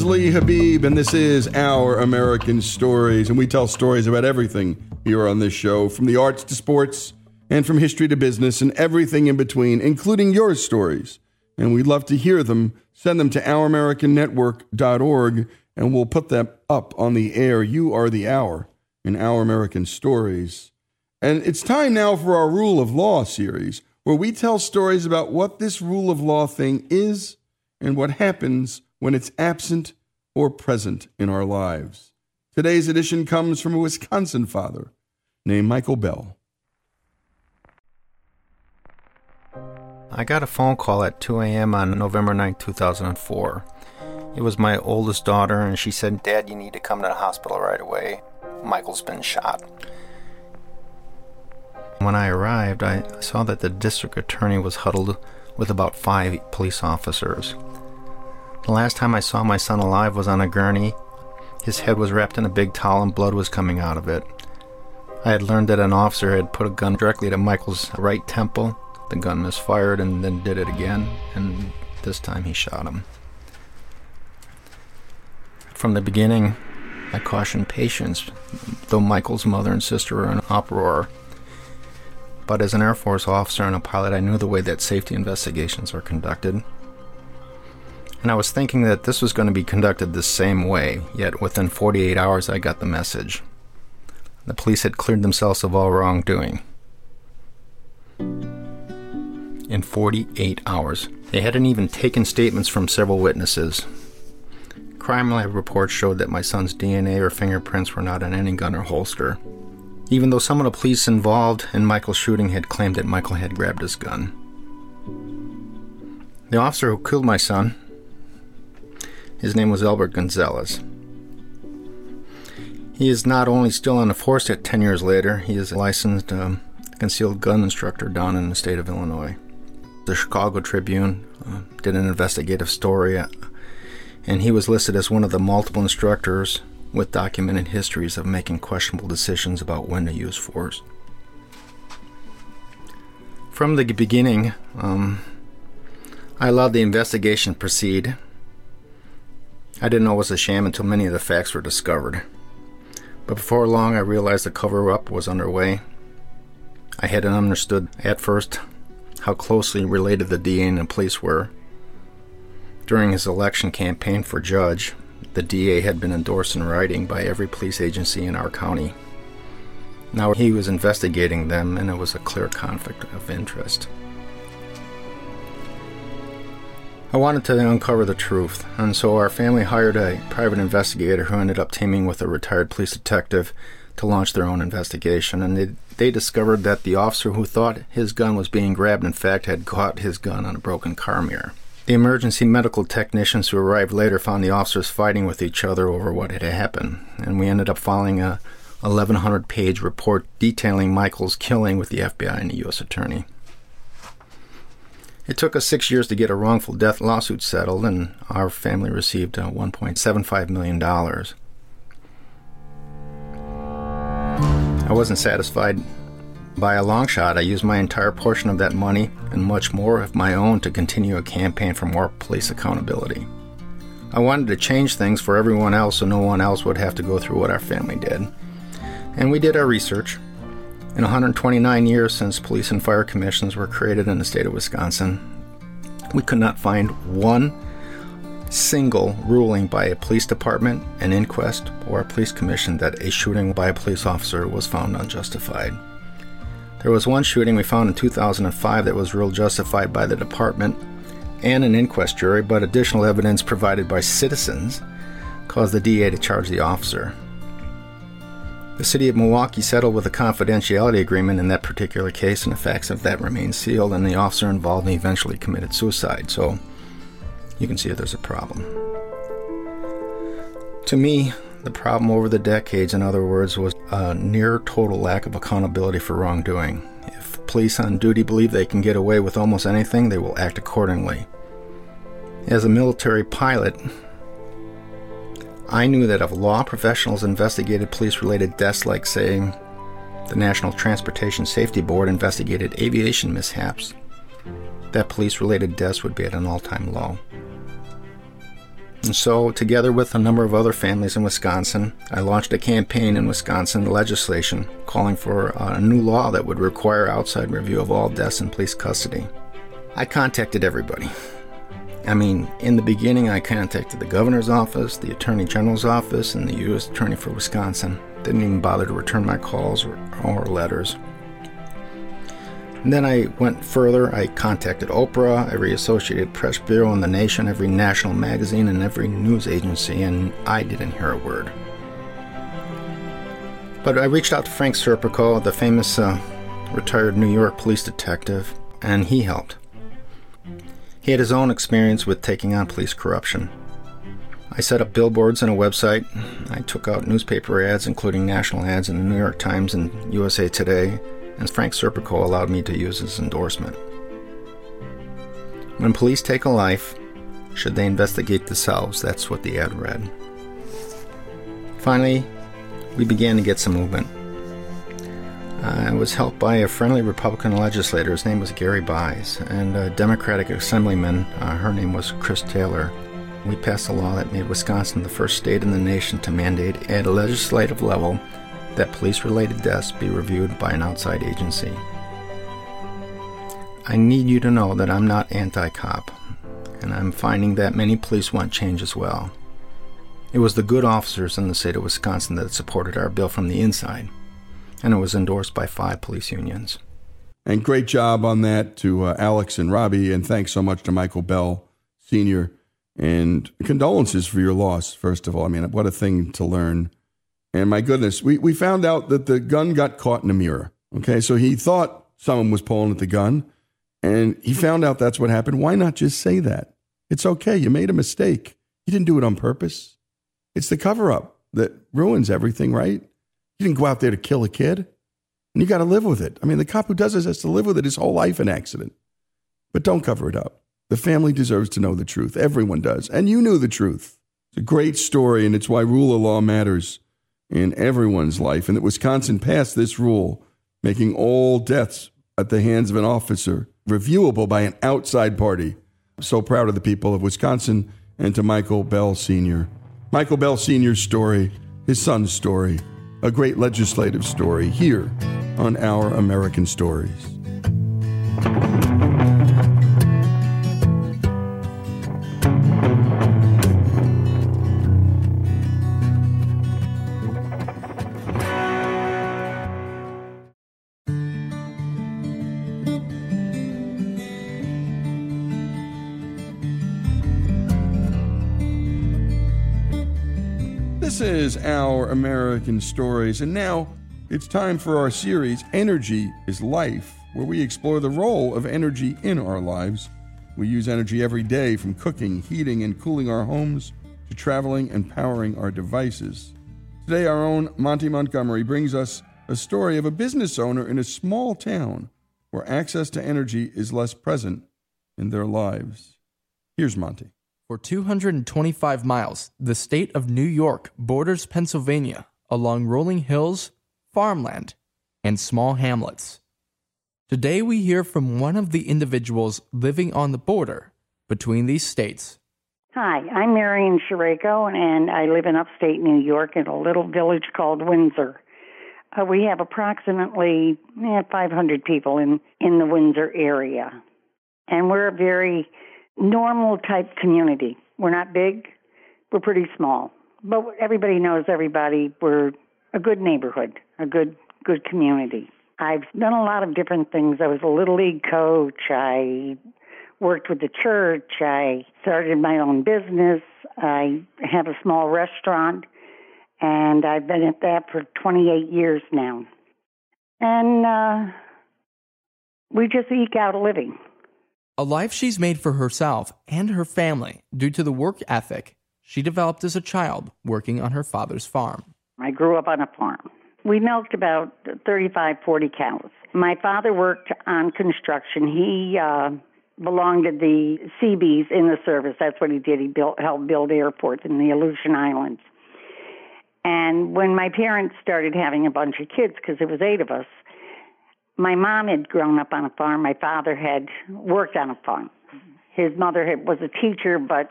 is Lee Habib, and this is Our American Stories. And we tell stories about everything here on this show from the arts to sports, and from history to business, and everything in between, including your stories. And we'd love to hear them. Send them to ouramericannetwork.org, and we'll put them up on the air. You are the hour in Our American Stories. And it's time now for our Rule of Law series, where we tell stories about what this rule of law thing is and what happens when it's absent or present in our lives. Today's edition comes from a Wisconsin father named Michael Bell. I got a phone call at 2 a.m. on November 9, 2004. It was my oldest daughter, and she said, Dad, you need to come to the hospital right away. Michael's been shot. When I arrived, I saw that the district attorney was huddled with about five police officers. The last time I saw my son alive was on a gurney. His head was wrapped in a big towel and blood was coming out of it. I had learned that an officer had put a gun directly to Michael's right temple. The gun misfired and then did it again, and this time he shot him. From the beginning, I cautioned patience, though Michael's mother and sister were in uproar. But as an Air Force officer and a pilot, I knew the way that safety investigations are conducted and I was thinking that this was going to be conducted the same way, yet within 48 hours I got the message. The police had cleared themselves of all wrongdoing. In 48 hours, they hadn't even taken statements from several witnesses. Crime lab reports showed that my son's DNA or fingerprints were not on any gun or holster, even though some of the police involved in Michael's shooting had claimed that Michael had grabbed his gun. The officer who killed my son his name was Albert Gonzalez. He is not only still on the force at 10 years later, he is a licensed um, concealed gun instructor down in the state of Illinois. The Chicago Tribune uh, did an investigative story, uh, and he was listed as one of the multiple instructors with documented histories of making questionable decisions about when to use force. From the beginning, um, I allowed the investigation proceed I didn't know it was a sham until many of the facts were discovered. But before long, I realized the cover up was underway. I hadn't understood at first how closely related the DA and the police were. During his election campaign for judge, the DA had been endorsed in writing by every police agency in our county. Now he was investigating them, and it was a clear conflict of interest. I wanted to uncover the truth, and so our family hired a private investigator who ended up teaming with a retired police detective to launch their own investigation. And they, they discovered that the officer who thought his gun was being grabbed, in fact, had caught his gun on a broken car mirror. The emergency medical technicians who arrived later found the officers fighting with each other over what had happened, and we ended up filing a 1100 page report detailing Michael's killing with the FBI and the U.S. Attorney. It took us six years to get a wrongful death lawsuit settled, and our family received uh, $1.75 million. I wasn't satisfied by a long shot. I used my entire portion of that money and much more of my own to continue a campaign for more police accountability. I wanted to change things for everyone else so no one else would have to go through what our family did. And we did our research. In 129 years since police and fire commissions were created in the state of Wisconsin, we could not find one single ruling by a police department, an inquest, or a police commission that a shooting by a police officer was found unjustified. There was one shooting we found in 2005 that was ruled justified by the department and an inquest jury, but additional evidence provided by citizens caused the DA to charge the officer. The city of Milwaukee settled with a confidentiality agreement in that particular case, and the facts of that remain sealed, and the officer involved eventually committed suicide. So you can see there's a problem. To me, the problem over the decades, in other words, was a near total lack of accountability for wrongdoing. If police on duty believe they can get away with almost anything, they will act accordingly. As a military pilot, I knew that if law professionals investigated police related deaths, like, say, the National Transportation Safety Board investigated aviation mishaps, that police related deaths would be at an all time low. And so, together with a number of other families in Wisconsin, I launched a campaign in Wisconsin legislation calling for a new law that would require outside review of all deaths in police custody. I contacted everybody. I mean, in the beginning, I contacted the governor's office, the attorney general's office, and the U.S. attorney for Wisconsin. Didn't even bother to return my calls or, or letters. And then I went further. I contacted Oprah, every Associated Press bureau in the nation, every national magazine, and every news agency, and I didn't hear a word. But I reached out to Frank Serpico, the famous uh, retired New York police detective, and he helped. He had his own experience with taking on police corruption. I set up billboards and a website. I took out newspaper ads, including national ads in the New York Times and USA Today, and Frank Serpico allowed me to use his endorsement. When police take a life, should they investigate themselves? That's what the ad read. Finally, we began to get some movement. I was helped by a friendly Republican legislator. His name was Gary Buys, and a Democratic assemblyman. Uh, her name was Chris Taylor. We passed a law that made Wisconsin the first state in the nation to mandate at a legislative level that police related deaths be reviewed by an outside agency. I need you to know that I'm not anti cop, and I'm finding that many police want change as well. It was the good officers in the state of Wisconsin that supported our bill from the inside, and it was endorsed by five police unions. And great job on that to uh, Alex and Robbie, and thanks so much to Michael Bell Sr. And condolences for your loss, first of all. I mean, what a thing to learn and my goodness, we, we found out that the gun got caught in a mirror. Okay, so he thought someone was pulling at the gun, and he found out that's what happened. Why not just say that? It's okay. You made a mistake. You didn't do it on purpose. It's the cover up that ruins everything, right? You didn't go out there to kill a kid, and you got to live with it. I mean, the cop who does this has to live with it his whole life, an accident. But don't cover it up. The family deserves to know the truth. Everyone does. And you knew the truth. It's a great story, and it's why rule of law matters in everyone's life, and that Wisconsin passed this rule, making all deaths at the hands of an officer reviewable by an outside party. I'm so proud of the people of Wisconsin and to Michael Bell Sr. Michael Bell Sr.'s story, his son's story, a great legislative story here on Our American Stories. Is Our American Stories, and now it's time for our series, Energy is Life, where we explore the role of energy in our lives. We use energy every day from cooking, heating, and cooling our homes to traveling and powering our devices. Today, our own Monty Montgomery brings us a story of a business owner in a small town where access to energy is less present in their lives. Here's Monty. For 225 miles, the state of New York borders Pennsylvania along rolling hills, farmland, and small hamlets. Today, we hear from one of the individuals living on the border between these states. Hi, I'm Marian Sharako, and I live in upstate New York in a little village called Windsor. Uh, we have approximately eh, 500 people in, in the Windsor area. And we're a very normal type community. We're not big, we're pretty small, but everybody knows everybody. We're a good neighborhood, a good good community. I've done a lot of different things. I was a little league coach. I worked with the church. I started my own business. I have a small restaurant, and I've been at that for 28 years now. And uh, we just eke out a living a life she's made for herself and her family due to the work ethic she developed as a child working on her father's farm. I grew up on a farm. We milked about 35, 40 cows. My father worked on construction. He uh, belonged to the Seabees in the service. That's what he did. He built, helped build airports in the Aleutian Islands. And when my parents started having a bunch of kids, because there was eight of us, my mom had grown up on a farm. My father had worked on a farm. His mother had, was a teacher, but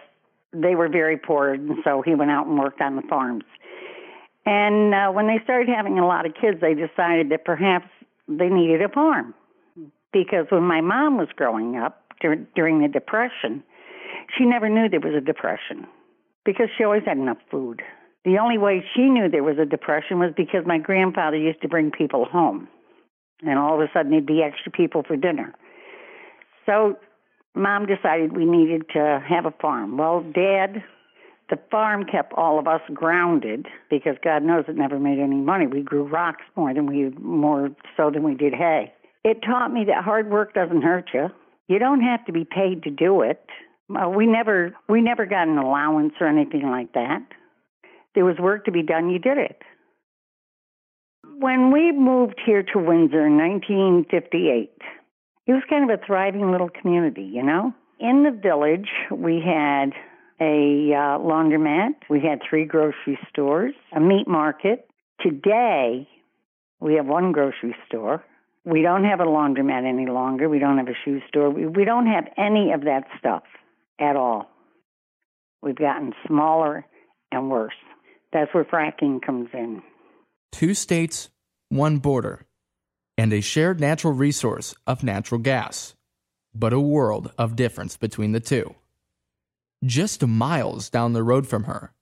they were very poor, and so he went out and worked on the farms. And uh, when they started having a lot of kids, they decided that perhaps they needed a farm. Because when my mom was growing up dur- during the Depression, she never knew there was a depression because she always had enough food. The only way she knew there was a depression was because my grandfather used to bring people home. And all of a sudden, there'd be extra people for dinner. So, mom decided we needed to have a farm. Well, dad, the farm kept all of us grounded because God knows it never made any money. We grew rocks more than we more so than we did hay. It taught me that hard work doesn't hurt you. You don't have to be paid to do it. Uh, we never we never got an allowance or anything like that. There was work to be done, you did it. When we moved here to Windsor in 1958, it was kind of a thriving little community, you know? In the village, we had a uh, laundromat, we had three grocery stores, a meat market. Today, we have one grocery store. We don't have a laundromat any longer. We don't have a shoe store. We, we don't have any of that stuff at all. We've gotten smaller and worse. That's where fracking comes in. Two states, one border, and a shared natural resource of natural gas, but a world of difference between the two. Just miles down the road from her,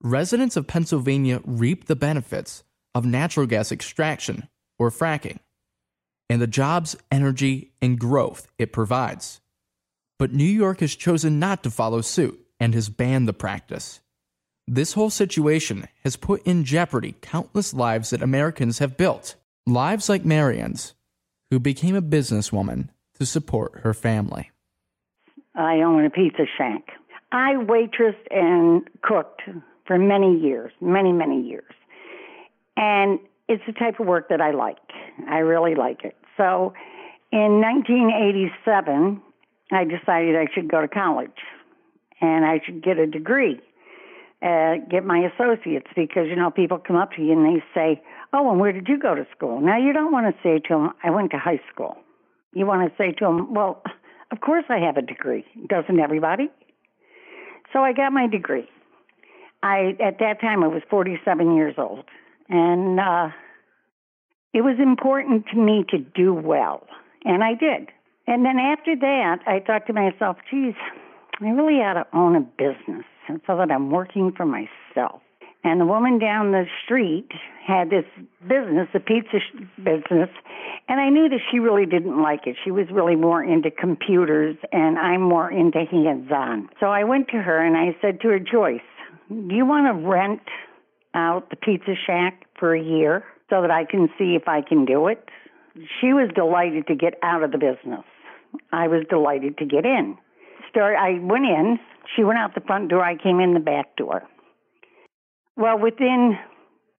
residents of Pennsylvania reap the benefits of natural gas extraction or fracking and the jobs, energy, and growth it provides. But New York has chosen not to follow suit and has banned the practice. This whole situation has put in jeopardy countless lives that Americans have built. Lives like Marian's, who became a businesswoman to support her family. I own a pizza shack. I waitressed and cooked for many years, many, many years. And it's the type of work that I like. I really like it. So in 1987, I decided I should go to college and I should get a degree uh, get my associates because you know people come up to you and they say, "Oh, and where did you go to school?" Now you don't want to say to them, "I went to high school." You want to say to them, "Well, of course I have a degree. Doesn't everybody?" So I got my degree. I at that time I was 47 years old, and uh, it was important to me to do well, and I did. And then after that, I thought to myself, "Geez, I really ought to own a business." So that I'm working for myself. And the woman down the street had this business, a pizza business, and I knew that she really didn't like it. She was really more into computers, and I'm more into hands on. So I went to her and I said to her, Joyce, do you want to rent out the pizza shack for a year so that I can see if I can do it? She was delighted to get out of the business. I was delighted to get in. Start, I went in, she went out the front door. I came in the back door. Well, within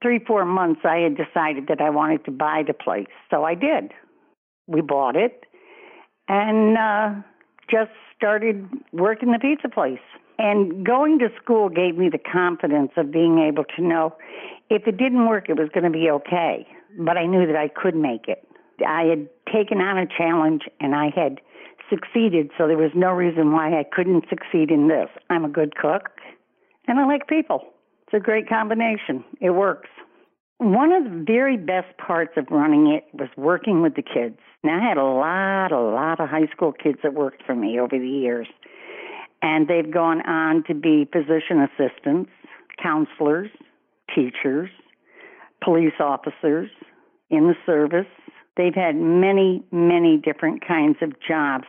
three, four months, I had decided that I wanted to buy the place. So I did. We bought it and uh, just started working the pizza place. And going to school gave me the confidence of being able to know if it didn't work, it was going to be okay. But I knew that I could make it. I had taken on a challenge and I had succeeded, so there was no reason why I couldn't succeed in this. I'm a good cook, and I like people. It's a great combination. It works. One of the very best parts of running it was working with the kids. Now, I had a lot, a lot of high school kids that worked for me over the years, and they've gone on to be physician assistants, counselors, teachers, police officers in the service. They've had many, many different kinds of jobs.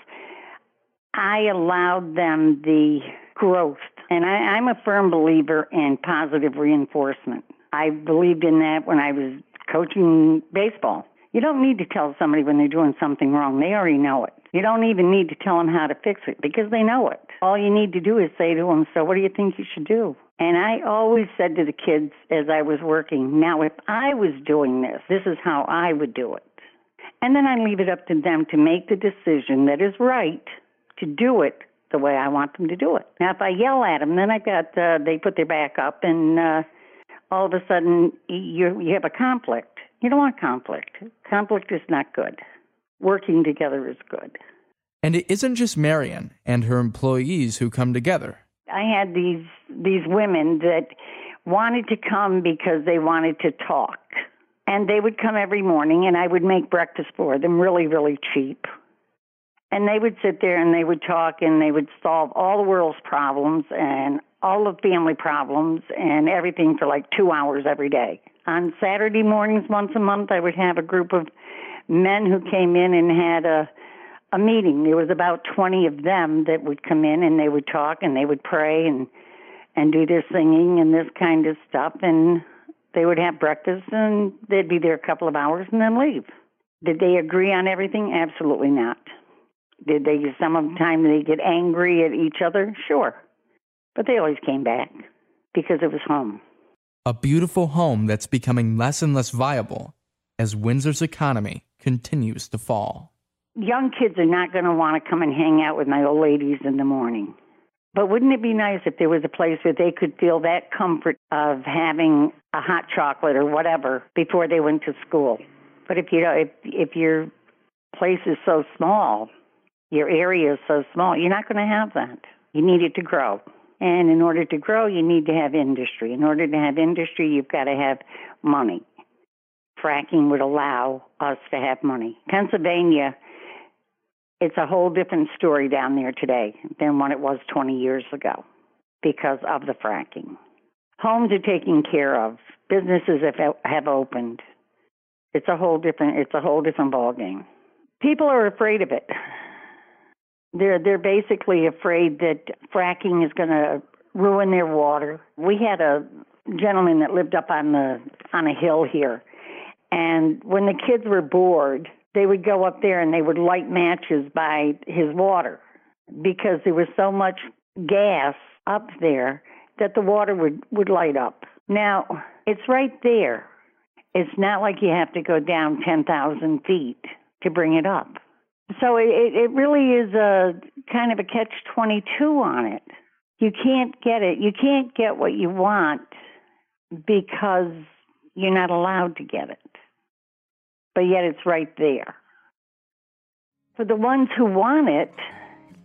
I allowed them the growth. And I, I'm a firm believer in positive reinforcement. I believed in that when I was coaching baseball. You don't need to tell somebody when they're doing something wrong. They already know it. You don't even need to tell them how to fix it because they know it. All you need to do is say to them, So, what do you think you should do? And I always said to the kids as I was working, Now, if I was doing this, this is how I would do it. And then I leave it up to them to make the decision that is right to do it the way I want them to do it. Now, if I yell at them, then I got uh, they put their back up, and uh, all of a sudden you you have a conflict. You don't want conflict. Conflict is not good. Working together is good. And it isn't just Marian and her employees who come together. I had these these women that wanted to come because they wanted to talk. And they would come every morning and I would make breakfast for them really, really cheap. And they would sit there and they would talk and they would solve all the world's problems and all the family problems and everything for like two hours every day. On Saturday mornings, once a month, I would have a group of men who came in and had a a meeting. There was about 20 of them that would come in and they would talk and they would pray and and do their singing and this kind of stuff and they would have breakfast and they'd be there a couple of hours and then leave. Did they agree on everything? Absolutely not. Did they some of the time they get angry at each other? Sure. But they always came back because it was home. A beautiful home that's becoming less and less viable as Windsor's economy continues to fall. Young kids are not going to want to come and hang out with my old ladies in the morning. But wouldn't it be nice if there was a place where they could feel that comfort of having a hot chocolate or whatever before they went to school? But if you know, if if your place is so small, your area is so small, you're not going to have that. You need it to grow. And in order to grow, you need to have industry. In order to have industry, you've got to have money. Fracking would allow us to have money. Pennsylvania it's a whole different story down there today than what it was 20 years ago because of the fracking. Homes are taken care of. Businesses have, have opened. It's a whole different. It's a whole different ballgame. People are afraid of it. They're they're basically afraid that fracking is going to ruin their water. We had a gentleman that lived up on the on a hill here, and when the kids were bored, they would go up there and they would light matches by his water because there was so much gas up there that the water would, would light up. Now, it's right there. It's not like you have to go down 10,000 feet to bring it up. So it, it really is a kind of a catch 22 on it. You can't get it. You can't get what you want because you're not allowed to get it but yet it's right there. For the ones who want it,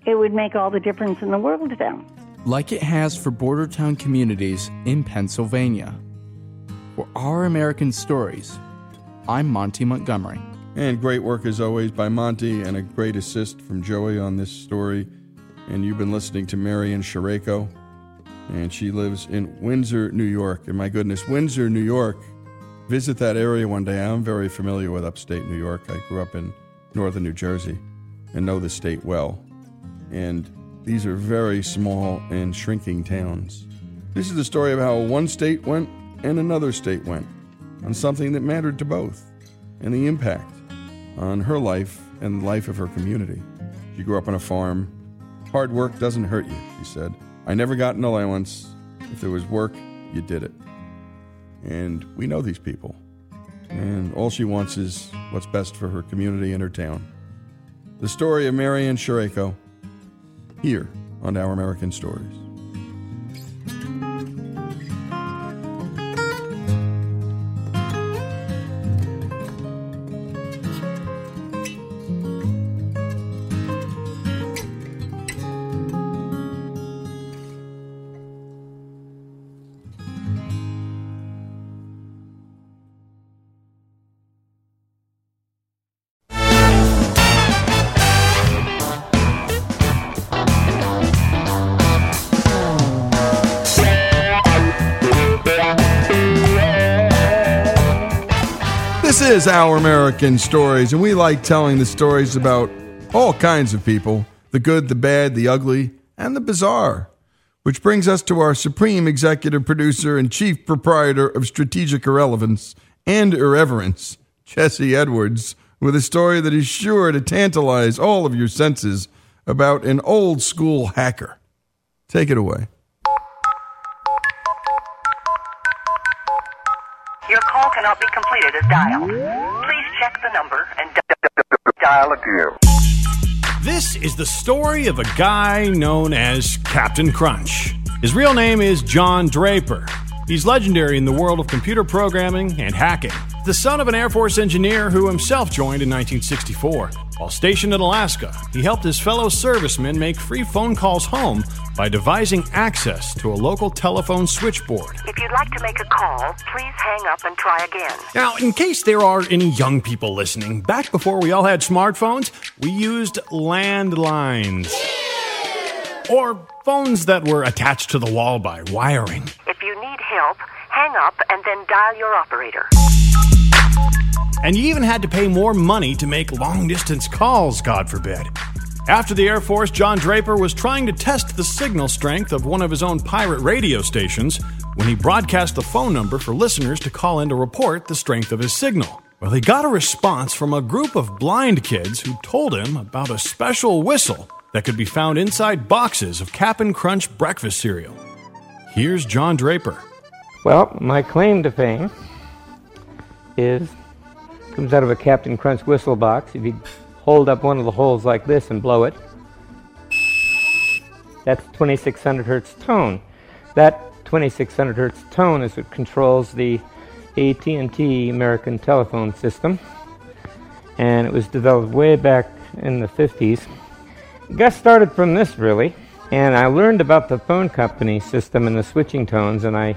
it would make all the difference in the world to them. Like it has for border town communities in Pennsylvania. For Our American Stories, I'm Monty Montgomery. And great work as always by Monty, and a great assist from Joey on this story. And you've been listening to Marian Shareko, and she lives in Windsor, New York. And my goodness, Windsor, New York visit that area one day. I'm very familiar with upstate New York. I grew up in northern New Jersey and know the state well. And these are very small and shrinking towns. This is the story of how one state went and another state went on something that mattered to both and the impact on her life and the life of her community. She grew up on a farm. Hard work doesn't hurt you, she said. I never got an allowance. If there was work, you did it. And we know these people. And all she wants is what's best for her community and her town. The story of Marian Shireko here on Our American Stories. Is Our American Stories, and we like telling the stories about all kinds of people the good, the bad, the ugly, and the bizarre. Which brings us to our supreme executive producer and chief proprietor of strategic irrelevance and irreverence, Jesse Edwards, with a story that is sure to tantalize all of your senses about an old school hacker. Take it away. Cannot be completed as dialed. Please check the number and dial again. This is the story of a guy known as Captain Crunch. His real name is John Draper. He's legendary in the world of computer programming and hacking. The son of an Air Force engineer who himself joined in 1964. While stationed in Alaska, he helped his fellow servicemen make free phone calls home by devising access to a local telephone switchboard. If you'd like to make a call, please hang up and try again. Now, in case there are any young people listening, back before we all had smartphones, we used landlines. Or phones that were attached to the wall by wiring. If you need help, hang up and then dial your operator. And you even had to pay more money to make long distance calls, God forbid. After the Air Force, John Draper was trying to test the signal strength of one of his own pirate radio stations when he broadcast the phone number for listeners to call in to report the strength of his signal. Well, he got a response from a group of blind kids who told him about a special whistle that could be found inside boxes of Cap'n Crunch breakfast cereal. Here's John Draper. Well, my claim to fame is comes out of a Captain Crunch whistle box. If you hold up one of the holes like this and blow it, that's 2600 hertz tone. That 2600 hertz tone is what controls the AT&T American telephone system, and it was developed way back in the 50s. It got started from this really, and I learned about the phone company system and the switching tones, and I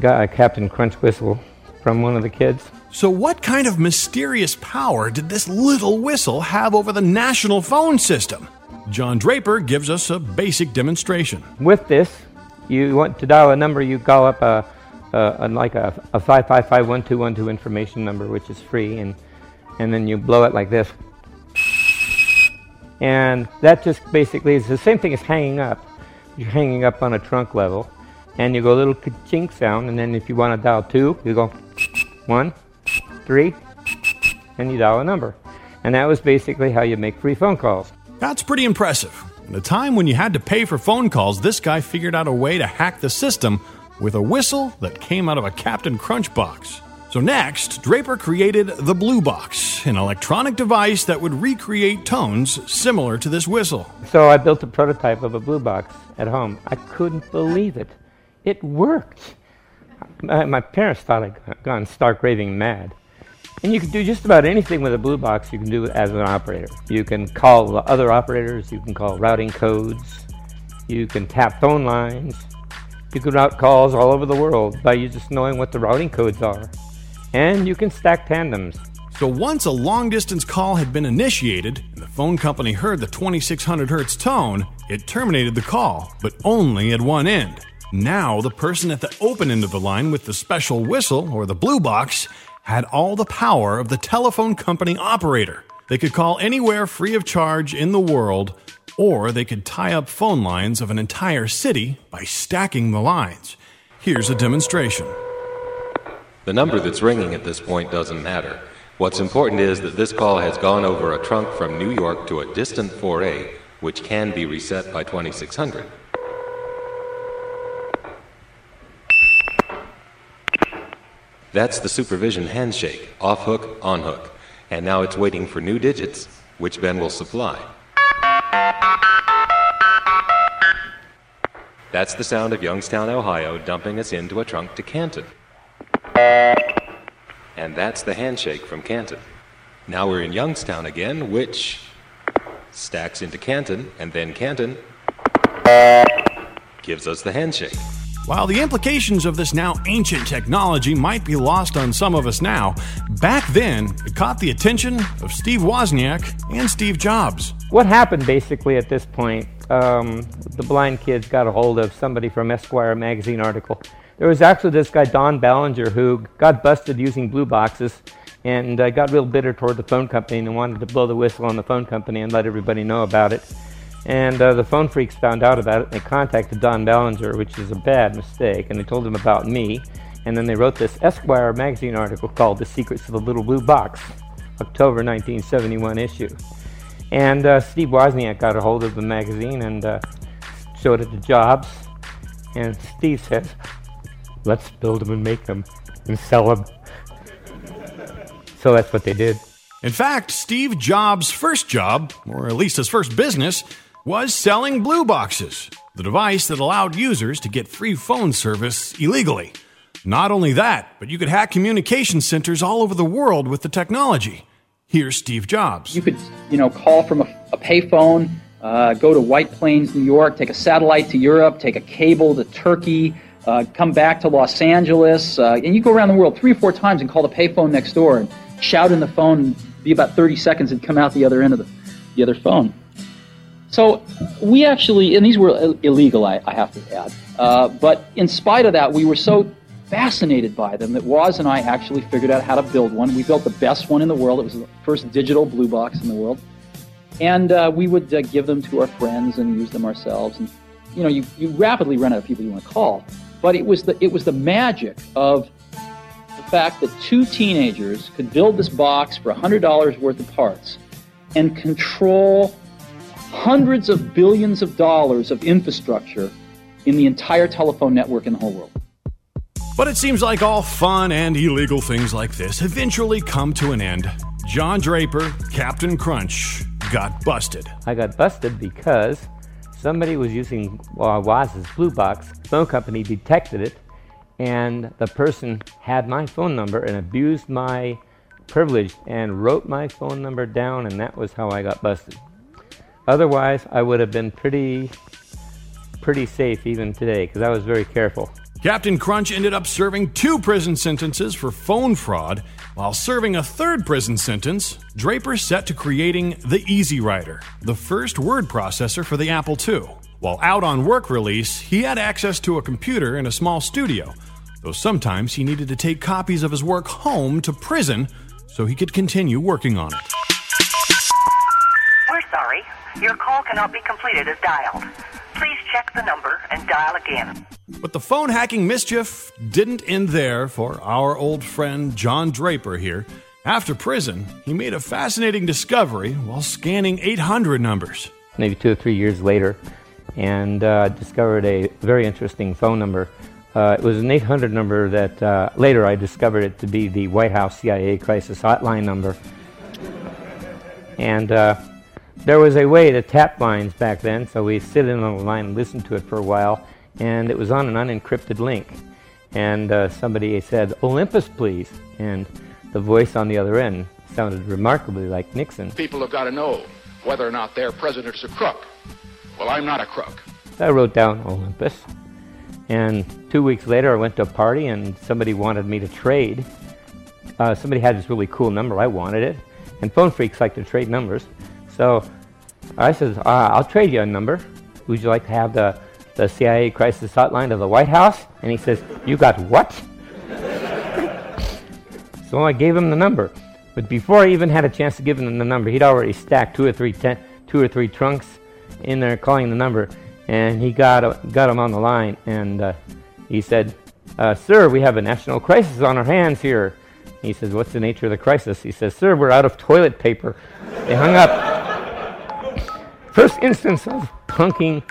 got a Captain Crunch whistle from one of the kids. So, what kind of mysterious power did this little whistle have over the national phone system? John Draper gives us a basic demonstration. With this, you want to dial a number, you call up a, a, a like a, a 5551212 information number, which is free, and, and then you blow it like this. And that just basically is the same thing as hanging up. You're hanging up on a trunk level, and you go a little chink sound, and then if you want to dial two, you go one, three, and you dial a number. And that was basically how you make free phone calls. That's pretty impressive. In a time when you had to pay for phone calls, this guy figured out a way to hack the system with a whistle that came out of a Captain Crunch box. So, next, Draper created the Blue Box, an electronic device that would recreate tones similar to this whistle. So I built a prototype of a blue box at home. I couldn't believe it. It worked. My, my parents thought I'd gone stark raving mad. And you can do just about anything with a blue box you can do as an operator. You can call other operators, you can call routing codes, you can tap phone lines, you can route calls all over the world by just knowing what the routing codes are. And you can stack tandems. So, once a long distance call had been initiated and the phone company heard the 2600 hertz tone, it terminated the call, but only at one end. Now, the person at the open end of the line with the special whistle or the blue box had all the power of the telephone company operator. They could call anywhere free of charge in the world, or they could tie up phone lines of an entire city by stacking the lines. Here's a demonstration. The number that's ringing at this point doesn't matter. What's important is that this call has gone over a trunk from New York to a distant 4A, which can be reset by 2600. That's the supervision handshake, off hook, on hook. And now it's waiting for new digits, which Ben will supply. That's the sound of Youngstown, Ohio dumping us into a trunk to Canton. And that's the handshake from Canton. Now we're in Youngstown again, which stacks into Canton, and then Canton gives us the handshake. While the implications of this now ancient technology might be lost on some of us now, back then it caught the attention of Steve Wozniak and Steve Jobs. What happened basically at this point, um, the blind kids got a hold of somebody from Esquire magazine article. There was actually this guy, Don Ballinger, who got busted using blue boxes and uh, got real bitter toward the phone company and wanted to blow the whistle on the phone company and let everybody know about it. And uh, the phone freaks found out about it and they contacted Don Ballinger, which is a bad mistake, and they told him about me. And then they wrote this Esquire magazine article called The Secrets of the Little Blue Box, October 1971 issue. And uh, Steve Wozniak got a hold of the magazine and uh, showed it to Jobs. And Steve says, let's build them and make them and sell them. so that's what they did. In fact, Steve Jobs' first job, or at least his first business, was selling blue boxes, the device that allowed users to get free phone service illegally. Not only that, but you could hack communication centers all over the world with the technology. Here's Steve Jobs. You could, you know, call from a, a payphone, uh, go to White Plains, New York, take a satellite to Europe, take a cable to Turkey, uh, come back to Los Angeles, uh, and you go around the world three or four times and call the payphone next door and shout in the phone be about 30 seconds and come out the other end of the, the other phone. So we actually, and these were illegal, I, I have to add, uh, but in spite of that, we were so fascinated by them that Woz and I actually figured out how to build one. We built the best one in the world. It was the first digital blue box in the world. And uh, we would uh, give them to our friends and use them ourselves. And, you know, you, you rapidly run out of people you want to call. But it was the, it was the magic of the fact that two teenagers could build this box for $100 worth of parts and control hundreds of billions of dollars of infrastructure in the entire telephone network in the whole world. But it seems like all fun and illegal things like this eventually come to an end. John Draper, Captain Crunch, got busted. I got busted because somebody was using uh, Woz's Blue Box. Phone company detected it, and the person had my phone number and abused my privilege and wrote my phone number down, and that was how I got busted. Otherwise, I would have been pretty, pretty safe even today because I was very careful. Captain Crunch ended up serving two prison sentences for phone fraud. While serving a third prison sentence, Draper set to creating the Easy Writer, the first word processor for the Apple II. While out on work release, he had access to a computer in a small studio, though sometimes he needed to take copies of his work home to prison so he could continue working on it. We're sorry. Your call cannot be completed as dialed. Please check the number and dial again. But the phone hacking mischief didn't end there for our old friend John Draper here. After prison, he made a fascinating discovery while scanning 800 numbers. Maybe two or three years later, and uh, discovered a very interesting phone number. Uh, it was an 800 number that uh, later I discovered it to be the White House CIA crisis hotline number. And uh, there was a way to tap lines back then, so we sit in on the line and listen to it for a while, and it was on an unencrypted link. And uh, somebody said, Olympus, please. And the voice on the other end sounded remarkably like Nixon. People have got to know whether or not their president's a crook. Well, I'm not a crook. I wrote down Olympus. And two weeks later, I went to a party and somebody wanted me to trade. Uh, somebody had this really cool number. I wanted it. And phone freaks like to trade numbers. So I says, uh, I'll trade you a number. Would you like to have the, the CIA crisis hotline of the White House? And he says, You got what? so I gave him the number. But before I even had a chance to give him the number, he'd already stacked two or three, ten, two or three trunks in there calling the number. And he got, got him on the line. And uh, he said, uh, Sir, we have a national crisis on our hands here. He says, What's the nature of the crisis? He says, Sir, we're out of toilet paper. They hung up. First instance of punking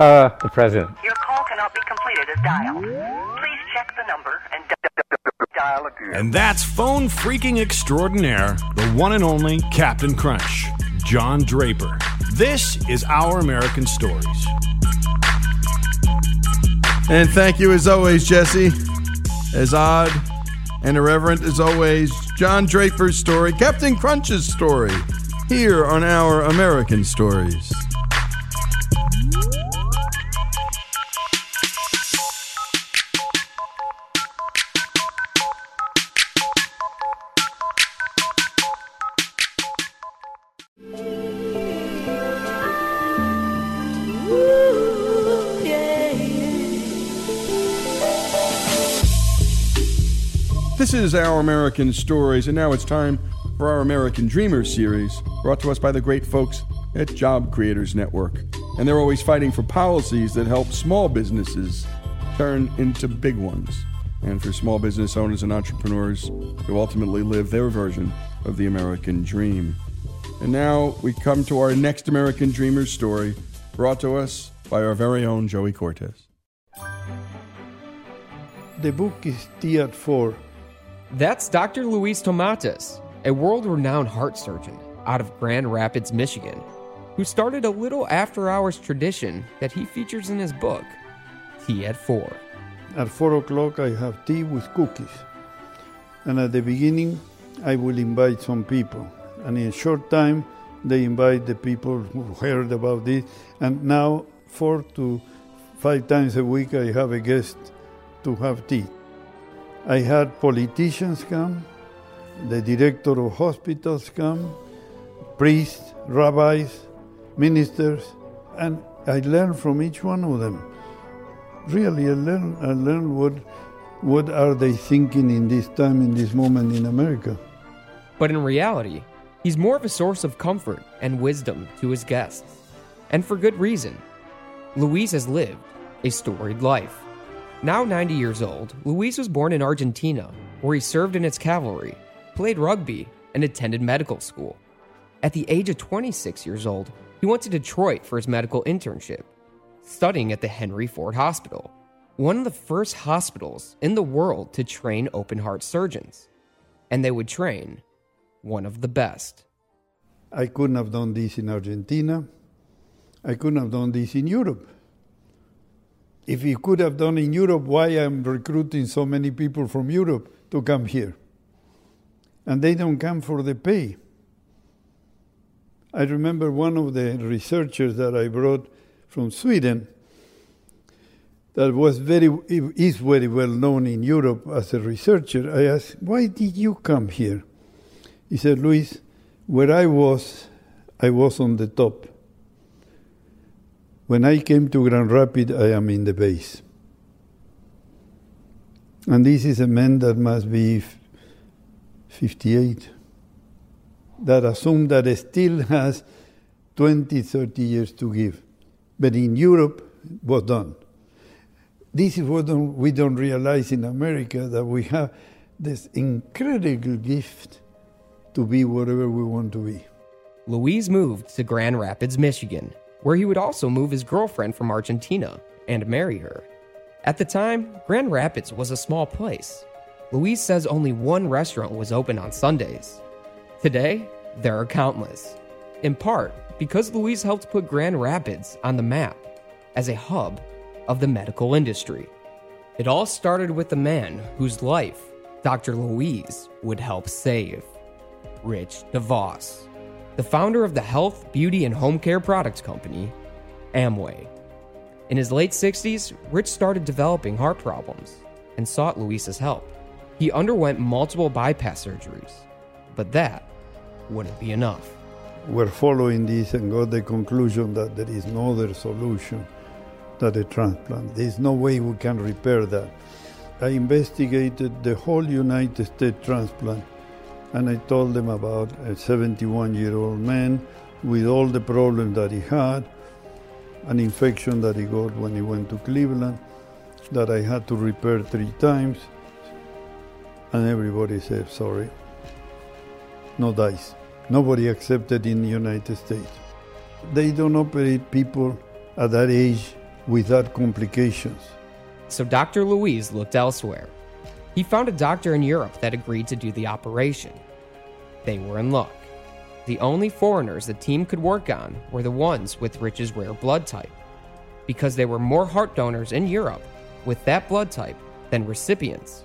uh, the president. Your call cannot be completed as dialed. Please check the number and dial again. And that's phone freaking extraordinaire, the one and only Captain Crunch, John Draper. This is Our American Stories. And thank you as always, Jesse. As odd and irreverent as always, John Draper's story, Captain Crunch's story, here on Our American Stories. This is Our American Stories, and now it's time for our American Dreamers series, brought to us by the great folks at Job Creators Network. And they're always fighting for policies that help small businesses turn into big ones, and for small business owners and entrepreneurs who ultimately live their version of the American dream. And now we come to our next American Dreamers story, brought to us by our very own Joey Cortez. The book is geared for That's Dr. Luis Tomatis, a world renowned heart surgeon out of Grand Rapids, Michigan, who started a little after hours tradition that he features in his book, Tea at 4. At 4 o'clock, I have tea with cookies. And at the beginning, I will invite some people. And in a short time, they invite the people who heard about this. And now, four to five times a week, I have a guest to have tea. I had politicians come, the director of hospitals come, priests, rabbis, ministers, and I learn from each one of them. Really, I learn, I learned what, what are they thinking in this time, in this moment in America. But in reality, he's more of a source of comfort and wisdom to his guests. And for good reason. Luis has lived a storied life. Now 90 years old, Luis was born in Argentina, where he served in its cavalry, played rugby, and attended medical school. At the age of 26 years old, he went to Detroit for his medical internship, studying at the Henry Ford Hospital, one of the first hospitals in the world to train open heart surgeons. And they would train one of the best. I couldn't have done this in Argentina. I couldn't have done this in Europe. If you could have done in Europe, why I'm recruiting so many people from Europe to come here? And they don't come for the pay. I remember one of the researchers that I brought from Sweden that was very is very well known in Europe as a researcher. I asked, "Why did you come here?" He said, "Luis, where I was, I was on the top. When I came to Grand Rapids, I am in the base. And this is a man that must be 58, that assumed that it still has 20, 30 years to give. But in Europe, it was done. This is what we don't realize in America that we have this incredible gift to be whatever we want to be. Luis moved to Grand Rapids, Michigan, where he would also move his girlfriend from Argentina and marry her. At the time, Grand Rapids was a small place. Luis says only one restaurant was open on Sundays. Today, there are countless. In part because Luis helped put Grand Rapids on the map as a hub of the medical industry. It all started with the man whose life Dr. Luis would help save Rich DeVos the founder of the health, beauty, and home care products company, Amway. In his late 60s, Rich started developing heart problems and sought Luis's help. He underwent multiple bypass surgeries, but that wouldn't be enough. We're following this and got the conclusion that there is no other solution than a transplant. There's no way we can repair that. I investigated the whole United States transplant and I told them about a 71 year old man with all the problems that he had, an infection that he got when he went to Cleveland, that I had to repair three times, and everybody said, sorry, no dice. Nobody accepted in the United States. They don't operate people at that age without complications. So Dr. Luis looked elsewhere. He found a doctor in Europe that agreed to do the operation. They were in luck. The only foreigners the team could work on were the ones with Rich's rare blood type, because there were more heart donors in Europe with that blood type than recipients.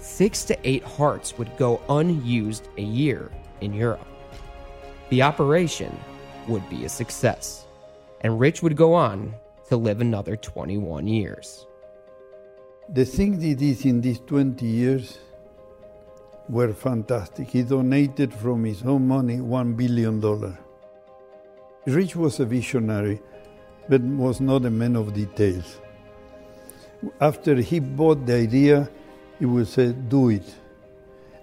Six to eight hearts would go unused a year in Europe. The operation would be a success, and Rich would go on to live another 21 years. The things he did in these 20 years were fantastic. He donated from his own money $1 billion. Rich was a visionary, but was not a man of details. After he bought the idea, he would say, Do it.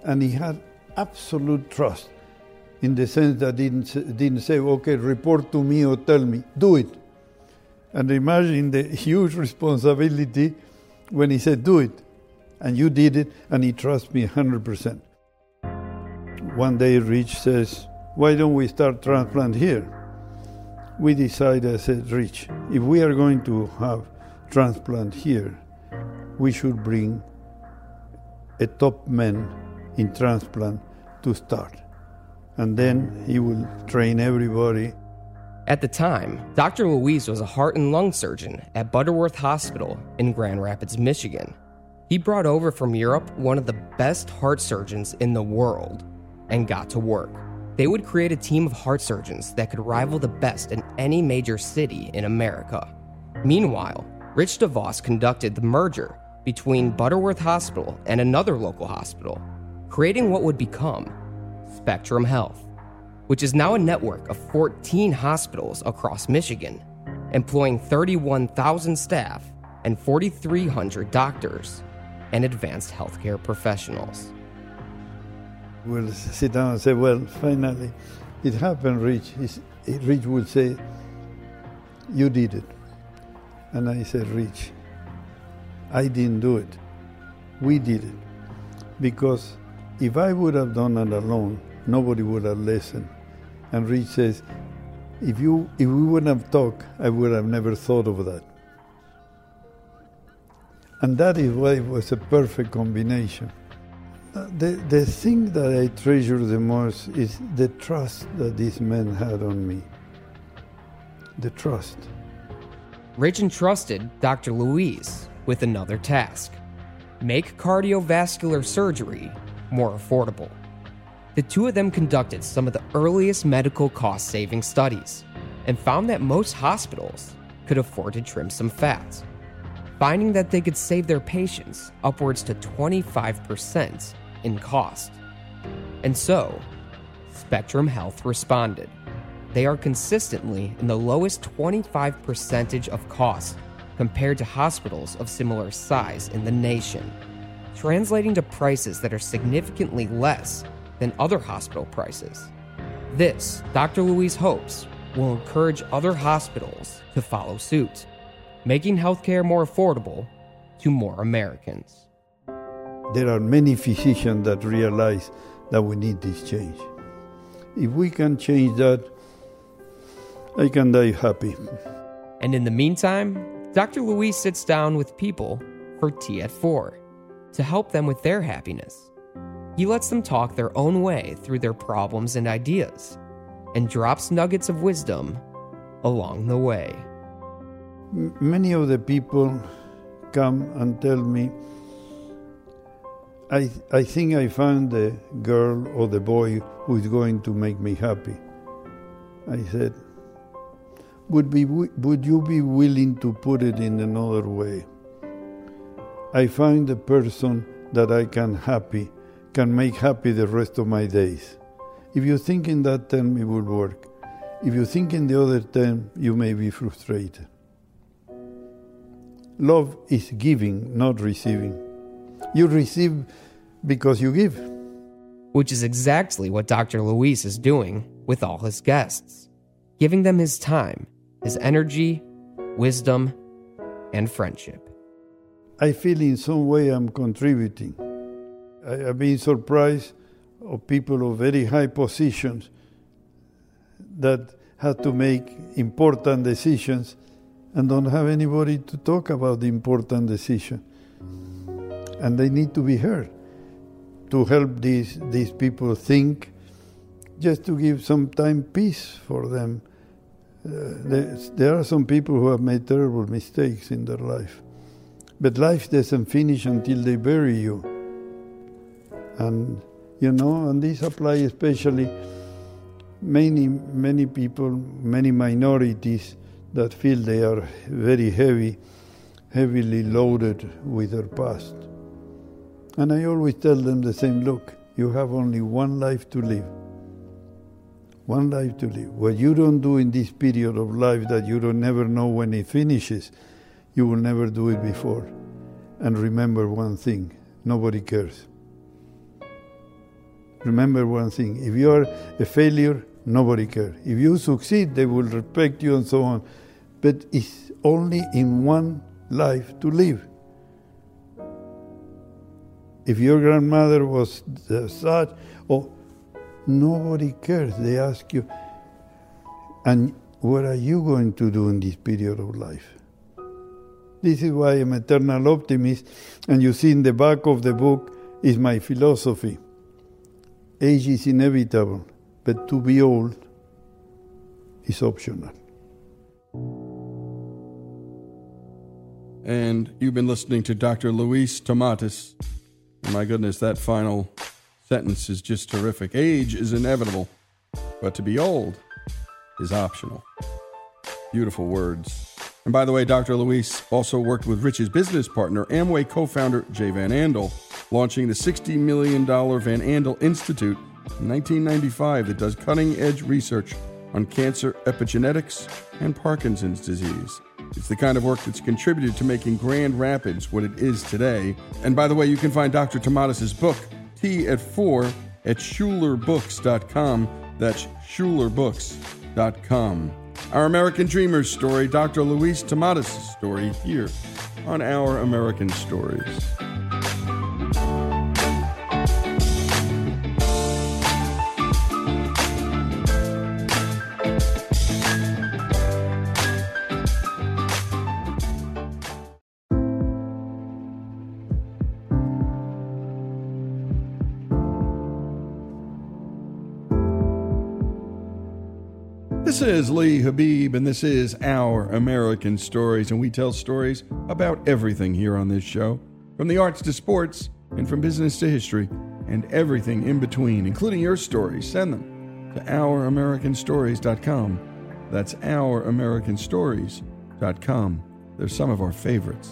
And he had absolute trust in the sense that didn't, didn't say, Okay, report to me or tell me, do it. And imagine the huge responsibility when he said, Do it. And you did it, and he trusts me 100%. One day, Rich says, Why don't we start transplant here? We decided, I said, Rich, if we are going to have transplant here, we should bring a top man in transplant to start. And then he will train everybody. At the time, Dr. Luis was a heart and lung surgeon at Butterworth Hospital in Grand Rapids, Michigan. He brought over from Europe one of the best heart surgeons in the world and got to work. They would create a team of heart surgeons that could rival the best in any major city in America. Meanwhile, Rich DeVos conducted the merger between Butterworth Hospital and another local hospital, creating what would become Spectrum Health, which is now a network of 14 hospitals across Michigan, employing 31,000 staff and 4,300 doctors and advanced healthcare professionals. We'll sit down and say, Well, finally, it happened, Rich. Rich would say, You did it. And I said, Rich, I didn't do it. We did it. Because if I would have done it alone, nobody would have listened. And Rich says, if you if we wouldn't have talked, I would have never thought of that. And that is why it was a perfect combination. The, the thing that I treasure the most is the trust that these men had on me. The trust. Rich entrusted Dr. Luis with another task make cardiovascular surgery more affordable. The two of them conducted some of the earliest medical cost saving studies and found that most hospitals could afford to trim some fat, finding that they could save their patients upwards to 25% in cost. And so, Spectrum Health responded. They are consistently in the lowest 25 percentage of cost compared to hospitals of similar size in the nation, translating to prices that are significantly less than other hospital prices. This, Dr. Luis hopes, will encourage other hospitals to follow suit, making healthcare more affordable to more Americans. There are many physicians that realize that we need this change. If we can change that, I can die happy. And in the meantime, Dr. Luis sits down with people for tea at 4 to help them with their happiness. He lets them talk their own way through their problems and ideas and drops nuggets of wisdom along the way. Many of the people come and tell me, I, I think I found the girl or the boy who is going to make me happy. I said, would, be, would you be willing to put it in another way? I find the person that I can happy, can make happy the rest of my days. If you think in that term, it will work. If you think in the other term, you may be frustrated. Love is giving, not receiving. You receive because you give. Which is exactly what Dr. Luis is doing with all his guests, giving them his time, his energy, wisdom, and friendship. I feel in some way I'm contributing. I have been surprised of people of very high positions that have to make important decisions and don't have anybody to talk about the important decision. And they need to be heard to help these, these people think, just to give some time peace for them. Uh, there, there are some people who have made terrible mistakes in their life. But life doesn't finish until they bury you. And, you know, and this applies especially many, many people, many minorities that feel they are very heavy, heavily loaded with their past. And I always tell them the same look, you have only one life to live. One life to live. What you don't do in this period of life that you don't never know when it finishes, you will never do it before. And remember one thing nobody cares. Remember one thing if you are a failure, nobody cares. If you succeed, they will respect you and so on. But it's only in one life to live. If your grandmother was such, oh, nobody cares. They ask you, and what are you going to do in this period of life? This is why I'm eternal optimist, and you see in the back of the book is my philosophy. Age is inevitable, but to be old is optional. And you've been listening to Dr. Luis Tomatis. My goodness, that final sentence is just terrific. Age is inevitable, but to be old is optional. Beautiful words. And by the way, Dr. Luis also worked with Rich's business partner, Amway co founder Jay Van Andel, launching the $60 million Van Andel Institute in 1995 that does cutting edge research on cancer epigenetics and Parkinson's disease. It's the kind of work that's contributed to making Grand Rapids what it is today. And by the way, you can find Dr. Tomatis' book, Tea at 4, at schulerbooks.com. That's schulerbooks.com. Our American Dreamers story, Dr. Luis Tomatis' story, here on Our American Stories. Is Lee Habib, and this is Our American Stories, and we tell stories about everything here on this show from the arts to sports, and from business to history, and everything in between, including your stories. Send them to OurAmericanStories.com. That's OurAmericanStories.com. They're some of our favorites.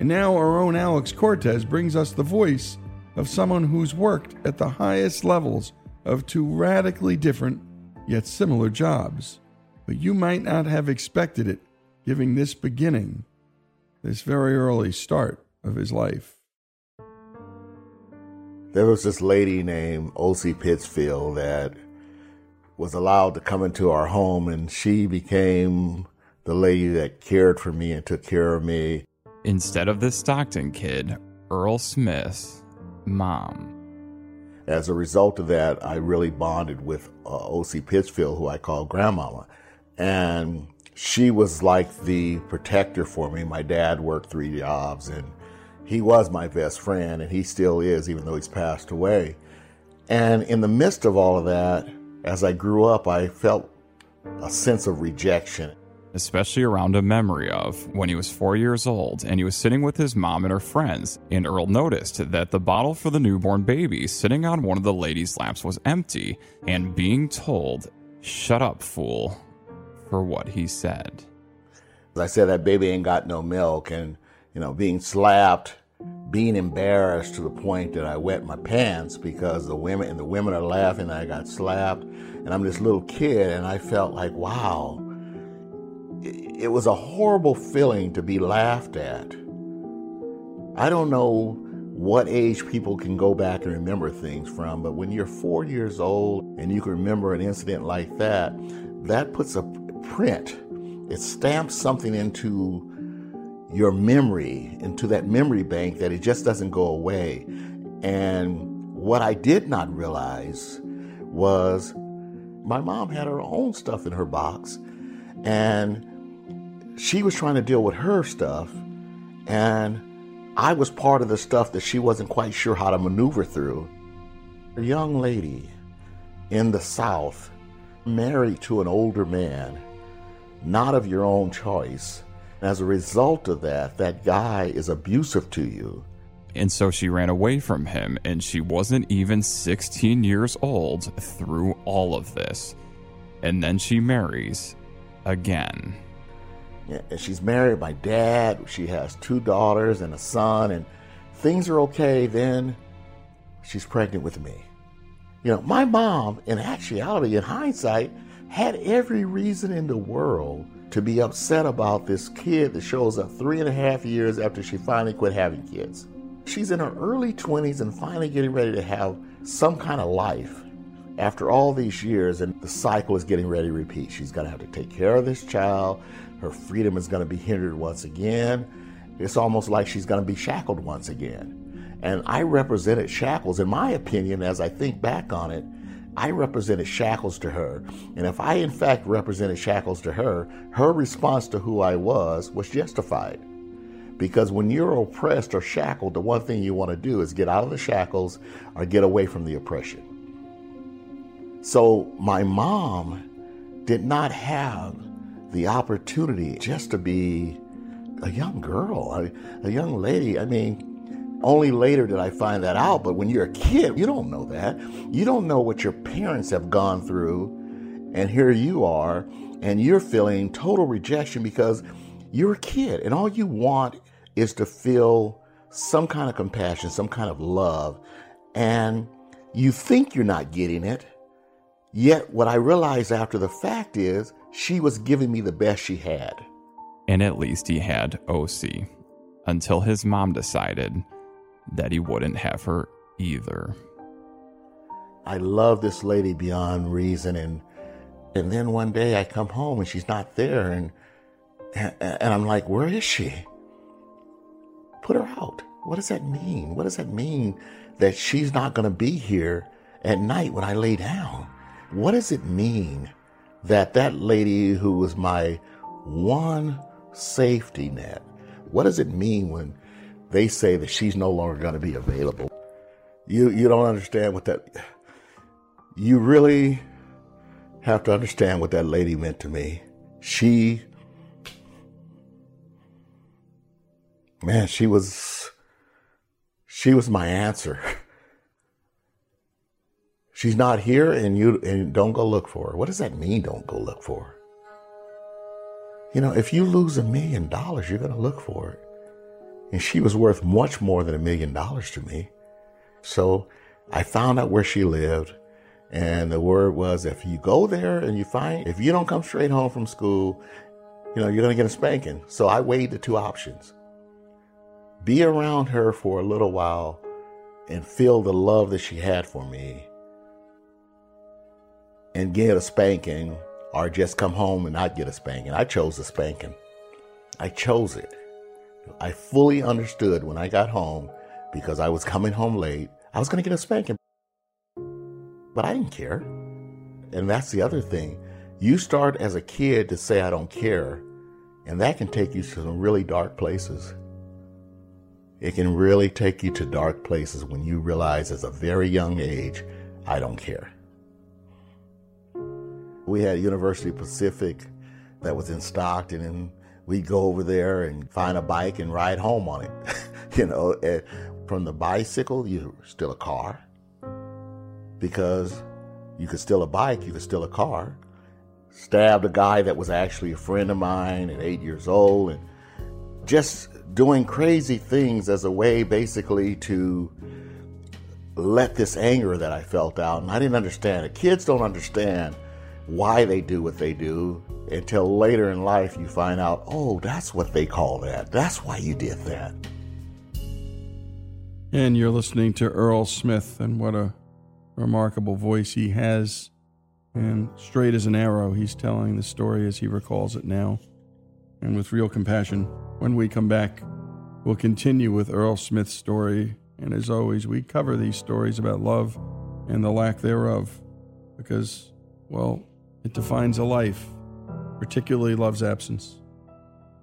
And now our own Alex Cortez brings us the voice of someone who's worked at the highest levels of two radically different yet similar jobs. But you might not have expected it, given this beginning, this very early start of his life. There was this lady named O.C. Pittsfield that was allowed to come into our home, and she became the lady that cared for me and took care of me. Instead of the Stockton kid, Earl Smith's mom. As a result of that, I really bonded with uh, O.C. Pittsfield, who I call Grandmama. And she was like the protector for me. My dad worked three jobs, and he was my best friend, and he still is, even though he's passed away. And in the midst of all of that, as I grew up, I felt a sense of rejection especially around a memory of when he was four years old and he was sitting with his mom and her friends. And Earl noticed that the bottle for the newborn baby sitting on one of the ladies' laps was empty and being told, Shut up, fool, for what he said. I said, That baby ain't got no milk, and, you know, being slapped. Being embarrassed to the point that I wet my pants because the women and the women are laughing. I got slapped, and I'm this little kid, and I felt like, wow, it was a horrible feeling to be laughed at. I don't know what age people can go back and remember things from, but when you're four years old and you can remember an incident like that, that puts a print. It stamps something into your memory, into that memory bank that it just doesn't go away. And what I did not realize was my mom had her own stuff in her box. And she was trying to deal with her stuff, and I was part of the stuff that she wasn't quite sure how to maneuver through. A young lady in the South, married to an older man, not of your own choice. And As a result of that, that guy is abusive to you. And so she ran away from him, and she wasn't even 16 years old through all of this. And then she marries again and she's married my dad. She has two daughters and a son, and things are okay. Then she's pregnant with me. You know, my mom, in actuality, in hindsight, had every reason in the world to be upset about this kid that shows up three and a half years after she finally quit having kids. She's in her early 20s and finally getting ready to have some kind of life after all these years, and the cycle is getting ready to repeat. She's going to have to take care of this child. Her freedom is going to be hindered once again. It's almost like she's going to be shackled once again. And I represented shackles, in my opinion, as I think back on it, I represented shackles to her. And if I, in fact, represented shackles to her, her response to who I was was justified. Because when you're oppressed or shackled, the one thing you want to do is get out of the shackles or get away from the oppression. So my mom did not have the opportunity just to be a young girl, a, a young lady. I mean, only later did I find that out, but when you're a kid, you don't know that. You don't know what your parents have gone through, and here you are, and you're feeling total rejection because you're a kid, and all you want is to feel some kind of compassion, some kind of love, and you think you're not getting it. Yet, what I realized after the fact is she was giving me the best she had. And at least he had OC until his mom decided that he wouldn't have her either. I love this lady beyond reason and and then one day I come home and she's not there and and I'm like, "Where is she?" Put her out. What does that mean? What does that mean that she's not going to be here at night when I lay down? What does it mean that that lady who was my one safety net, what does it mean when they say that she's no longer going to be available. You you don't understand what that you really have to understand what that lady meant to me. She man, she was she was my answer. She's not here and you and don't go look for her. What does that mean don't go look for her? You know, if you lose a million dollars, you're going to look for it. And she was worth much more than a million dollars to me. So I found out where she lived. And the word was if you go there and you find, if you don't come straight home from school, you know, you're going to get a spanking. So I weighed the two options be around her for a little while and feel the love that she had for me and get a spanking or just come home and not get a spanking. I chose the spanking. I chose it. I fully understood when I got home because I was coming home late. I was going to get a spanking. But I didn't care. And that's the other thing. You start as a kid to say, I don't care, and that can take you to some really dark places. It can really take you to dark places when you realize as a very young age, I don't care. We had University Pacific that was in Stockton, and we'd go over there and find a bike and ride home on it. you know, from the bicycle, you're still a car because you could steal a bike, you could steal a car. Stabbed a guy that was actually a friend of mine at eight years old, and just doing crazy things as a way basically to let this anger that I felt out. And I didn't understand it. Kids don't understand why they do what they do until later in life you find out, oh, that's what they call that. That's why you did that. And you're listening to Earl Smith, and what a remarkable voice he has. And straight as an arrow, he's telling the story as he recalls it now, and with real compassion. When we come back, we'll continue with Earl Smith's story. And as always, we cover these stories about love and the lack thereof because, well, it defines a life, particularly love's absence.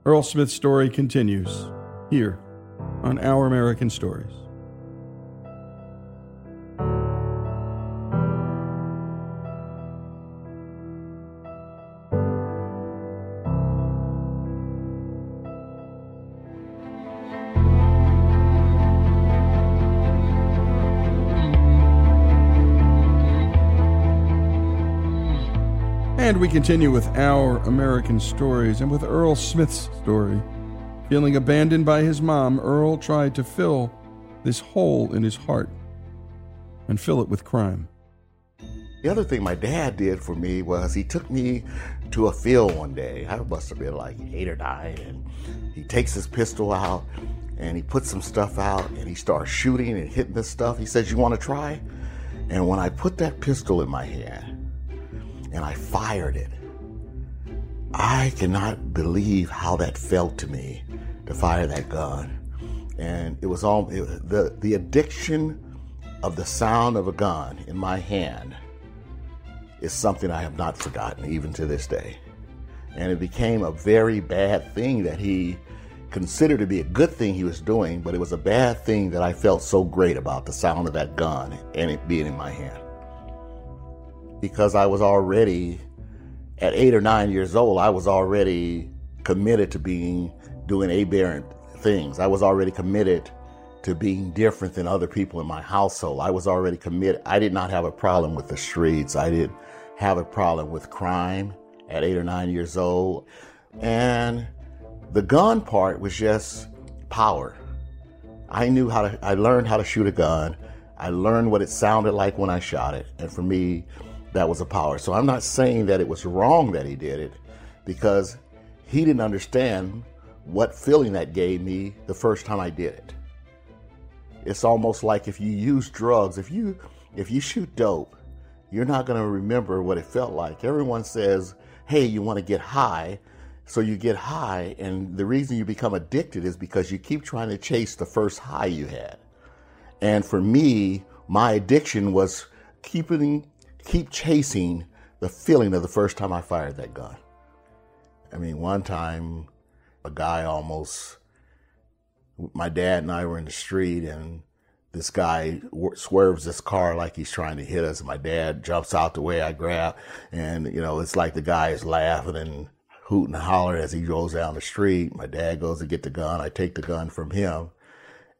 Earl Smith's story continues here on Our American Stories. We continue with our American stories and with Earl Smith's story. Feeling abandoned by his mom, Earl tried to fill this hole in his heart and fill it with crime. The other thing my dad did for me was he took me to a field one day. I must have been like eight or nine, and he takes his pistol out and he puts some stuff out and he starts shooting and hitting this stuff. He says, You want to try? And when I put that pistol in my hand, and I fired it. I cannot believe how that felt to me to fire that gun. And it was all it, the the addiction of the sound of a gun in my hand is something I have not forgotten even to this day. And it became a very bad thing that he considered to be a good thing he was doing, but it was a bad thing that I felt so great about the sound of that gun and it being in my hand because I was already at eight or nine years old, I was already committed to being doing aberrant things. I was already committed to being different than other people in my household. I was already committed. I did not have a problem with the streets. I didn't have a problem with crime at eight or nine years old. And the gun part was just power. I knew how to, I learned how to shoot a gun. I learned what it sounded like when I shot it. And for me, that was a power. So I'm not saying that it was wrong that he did it because he didn't understand what feeling that gave me the first time I did it. It's almost like if you use drugs, if you if you shoot dope, you're not going to remember what it felt like. Everyone says, "Hey, you want to get high." So you get high and the reason you become addicted is because you keep trying to chase the first high you had. And for me, my addiction was keeping keep chasing the feeling of the first time I fired that gun. I mean, one time a guy almost, my dad and I were in the street and this guy swerves this car like he's trying to hit us. My dad jumps out the way I grab and, you know, it's like the guy is laughing and hooting and hollering as he goes down the street. My dad goes to get the gun. I take the gun from him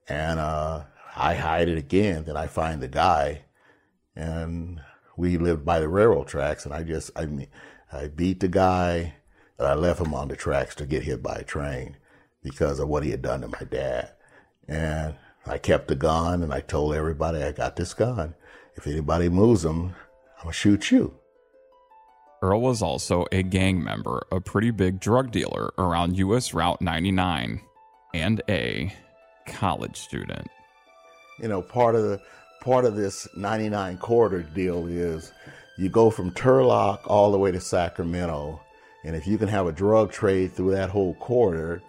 and, uh, I hide it again. Then I find the guy and we lived by the railroad tracks, and I just, I mean, I beat the guy, and I left him on the tracks to get hit by a train because of what he had done to my dad. And I kept the gun, and I told everybody, I got this gun. If anybody moves them, I'm gonna shoot you. Earl was also a gang member, a pretty big drug dealer around US Route 99, and a college student. You know, part of the part of this 99 corridor deal is you go from Turlock all the way to Sacramento. And if you can have a drug trade through that whole corridor,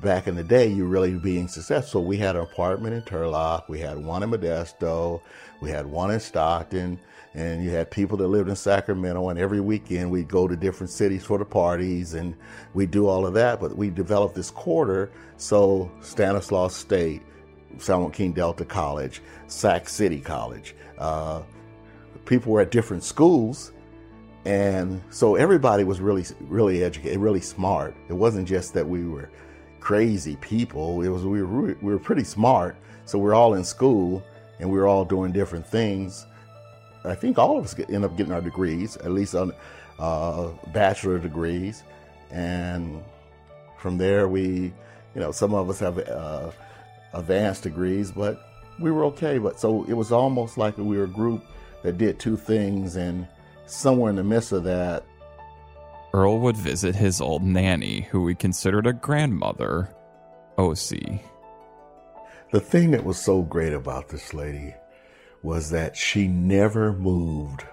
back in the day, you're really being successful. We had an apartment in Turlock, we had one in Modesto, we had one in Stockton, and you had people that lived in Sacramento. And every weekend, we'd go to different cities for the parties, and we do all of that. But we developed this quarter, so Stanislaus State, San Joaquin Delta College, Sac City College. Uh, people were at different schools, and so everybody was really, really educated, really smart. It wasn't just that we were crazy people. It was we were we were pretty smart. So we're all in school, and we are all doing different things. I think all of us get, end up getting our degrees, at least on uh, bachelor degrees, and from there we, you know, some of us have. Uh, advanced degrees, but we were okay. But so it was almost like we were a group that did two things, and somewhere in the midst of that, Earl would visit his old nanny, who we considered a grandmother, O.C. The thing that was so great about this lady was that she never moved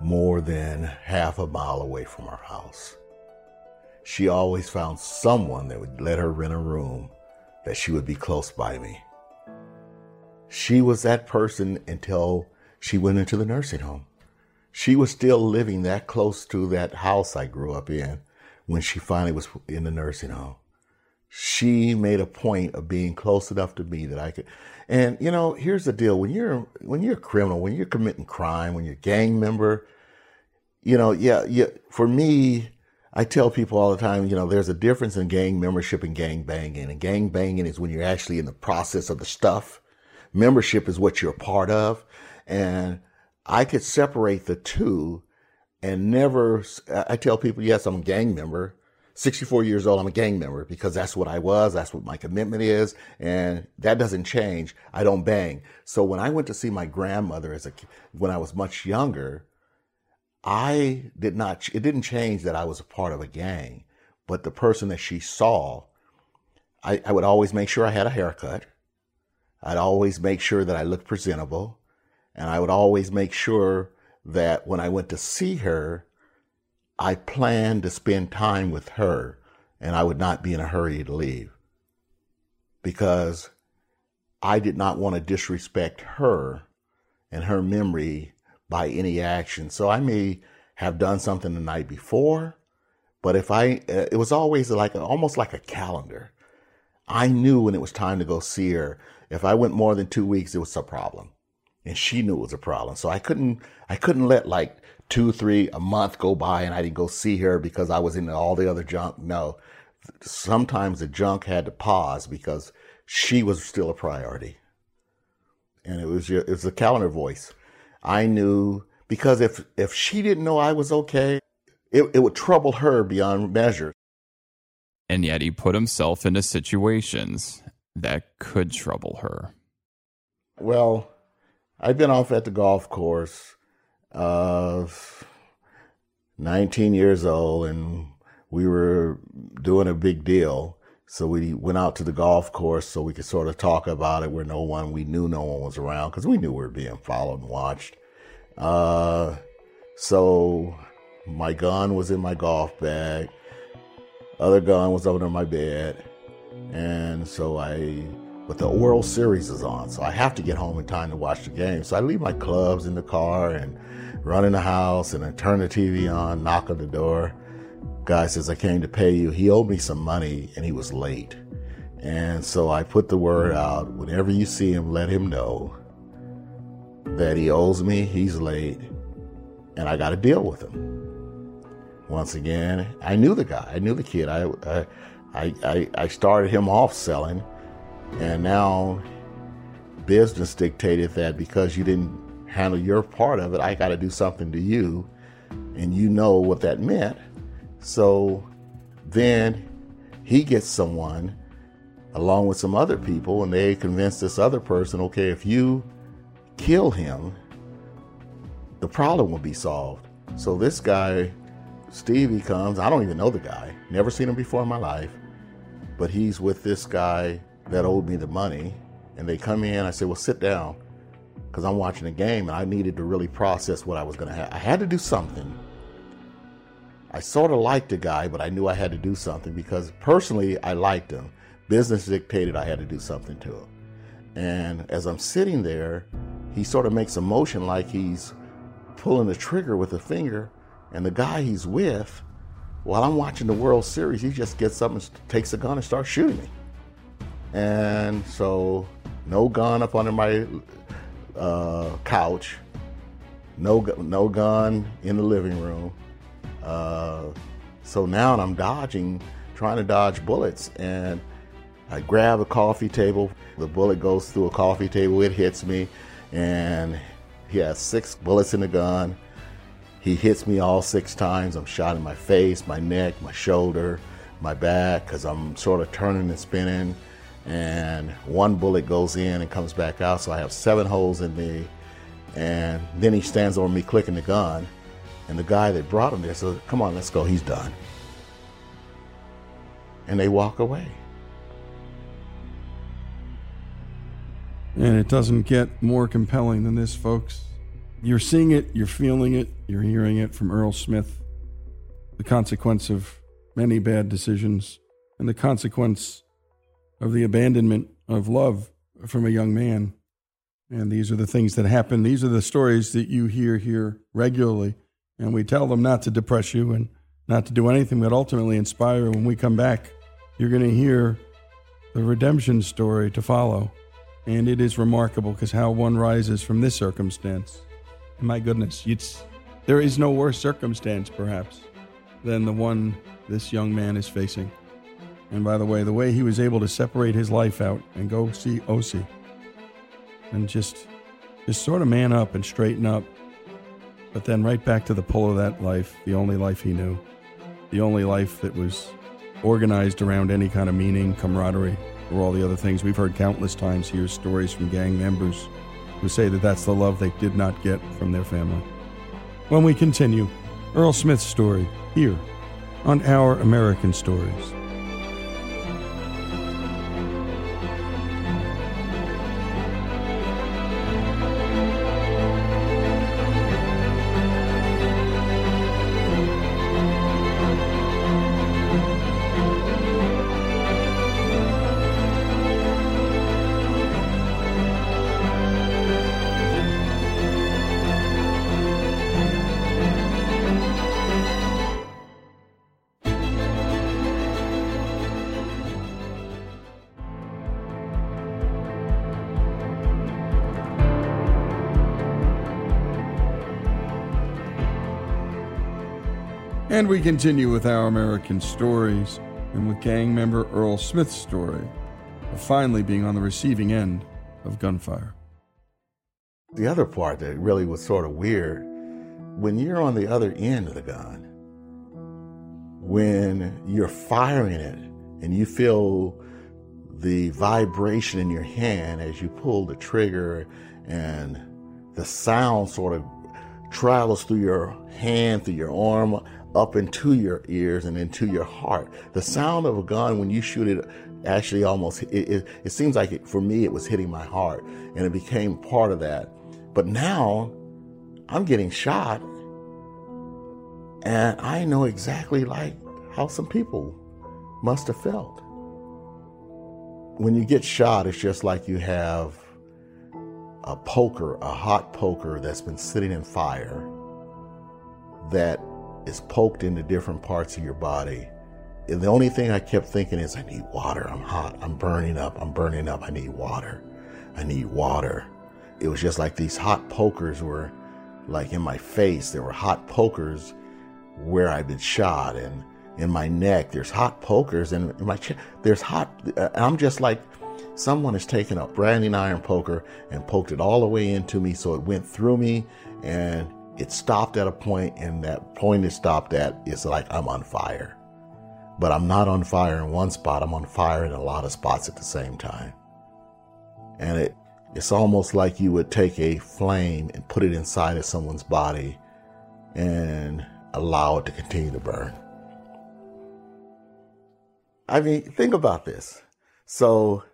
more than half a mile away from our house. She always found someone that would let her rent a room that she would be close by me. She was that person until she went into the nursing home. She was still living that close to that house I grew up in when she finally was in the nursing home. She made a point of being close enough to me that I could. And you know, here's the deal: when you're when you're a criminal, when you're committing crime, when you're a gang member, you know, yeah, yeah. For me, I tell people all the time, you know, there's a difference in gang membership and gang banging. And gang banging is when you're actually in the process of the stuff. Membership is what you're part of. And I could separate the two and never, I tell people, yes, I'm a gang member. 64 years old, I'm a gang member because that's what I was. That's what my commitment is. And that doesn't change. I don't bang. So when I went to see my grandmother as a, when I was much younger, I did not, it didn't change that I was a part of a gang, but the person that she saw, I, I would always make sure I had a haircut. I'd always make sure that I looked presentable. And I would always make sure that when I went to see her, I planned to spend time with her and I would not be in a hurry to leave because I did not want to disrespect her and her memory by any action. So I may have done something the night before, but if I, uh, it was always like almost like a calendar. I knew when it was time to go see her. If I went more than two weeks, it was a problem, and she knew it was a problem. So I couldn't, I couldn't let like two, three, a month go by and I didn't go see her because I was in all the other junk. No. Sometimes the junk had to pause because she was still a priority. And it was it was a calendar voice. I knew because if if she didn't know I was okay, it, it would trouble her beyond measure. And yet he put himself into situations that could trouble her. Well, I've been off at the golf course of 19 years old and we were doing a big deal. So we went out to the golf course so we could sort of talk about it where no one, we knew no one was around because we knew we were being followed and watched. Uh, so my gun was in my golf bag. Other gun was under my bed. And so I, but the World Series is on, so I have to get home in time to watch the game. So I leave my clubs in the car and run in the house and I turn the TV on, knock on the door. Guy says, I came to pay you. He owed me some money and he was late. And so I put the word out whenever you see him, let him know that he owes me, he's late, and I got to deal with him. Once again, I knew the guy, I knew the kid. I, I, I, I started him off selling, and now business dictated that because you didn't handle your part of it, I got to do something to you, and you know what that meant. So then he gets someone along with some other people, and they convince this other person, okay, if you kill him, the problem will be solved. So this guy, Stevie, comes. I don't even know the guy. Never seen him before in my life. But he's with this guy that owed me the money. And they come in. I said, well, sit down. Because I'm watching the game and I needed to really process what I was going to have. I had to do something. I sort of liked the guy, but I knew I had to do something because personally I liked him. Business dictated I had to do something to him. And as I'm sitting there, he sort of makes a motion like he's pulling the trigger with a finger. And the guy he's with, while I'm watching the World Series, he just gets up and takes a gun and starts shooting me. And so, no gun up under my uh, couch, no no gun in the living room. Uh, so now I'm dodging, trying to dodge bullets, and I grab a coffee table. The bullet goes through a coffee table. It hits me, and he has six bullets in the gun. He hits me all six times. I'm shot in my face, my neck, my shoulder, my back, because I'm sort of turning and spinning. And one bullet goes in and comes back out, so I have seven holes in me. And then he stands over me clicking the gun. And the guy that brought him there said, Come on, let's go. He's done. And they walk away. And it doesn't get more compelling than this, folks. You're seeing it, you're feeling it, you're hearing it from Earl Smith. The consequence of many bad decisions and the consequence of the abandonment of love from a young man. And these are the things that happen. These are the stories that you hear here regularly. And we tell them not to depress you and not to do anything but ultimately inspire. When we come back, you're going to hear the redemption story to follow. And it is remarkable because how one rises from this circumstance. My goodness, it's, there is no worse circumstance, perhaps, than the one this young man is facing. And by the way, the way he was able to separate his life out and go see O.C. and just, just sort of man up and straighten up, but then right back to the pull of that life, the only life he knew, the only life that was organized around any kind of meaning, camaraderie, or all the other things. We've heard countless times here stories from gang members who say that that's the love they did not get from their family. When we continue, Earl Smith's story here on Our American Stories. And we continue with our American stories and with gang member Earl Smith's story of finally being on the receiving end of gunfire. The other part that really was sort of weird when you're on the other end of the gun, when you're firing it and you feel the vibration in your hand as you pull the trigger and the sound sort of travels through your hand, through your arm, up into your ears and into your heart. The sound of a gun when you shoot it actually almost, it, it, it seems like it, for me, it was hitting my heart and it became part of that. But now I'm getting shot and I know exactly like how some people must have felt. When you get shot, it's just like you have a poker, a hot poker that's been sitting in fire that is poked into different parts of your body. And the only thing I kept thinking is, I need water. I'm hot. I'm burning up. I'm burning up. I need water. I need water. It was just like these hot pokers were like in my face. There were hot pokers where I'd been shot and in my neck. There's hot pokers and in my chest. There's hot. Uh, I'm just like someone has taken a branding iron poker and poked it all the way into me so it went through me and it stopped at a point, and that point it stopped at is like I'm on fire. But I'm not on fire in one spot, I'm on fire in a lot of spots at the same time. And it it's almost like you would take a flame and put it inside of someone's body and allow it to continue to burn. I mean, think about this. So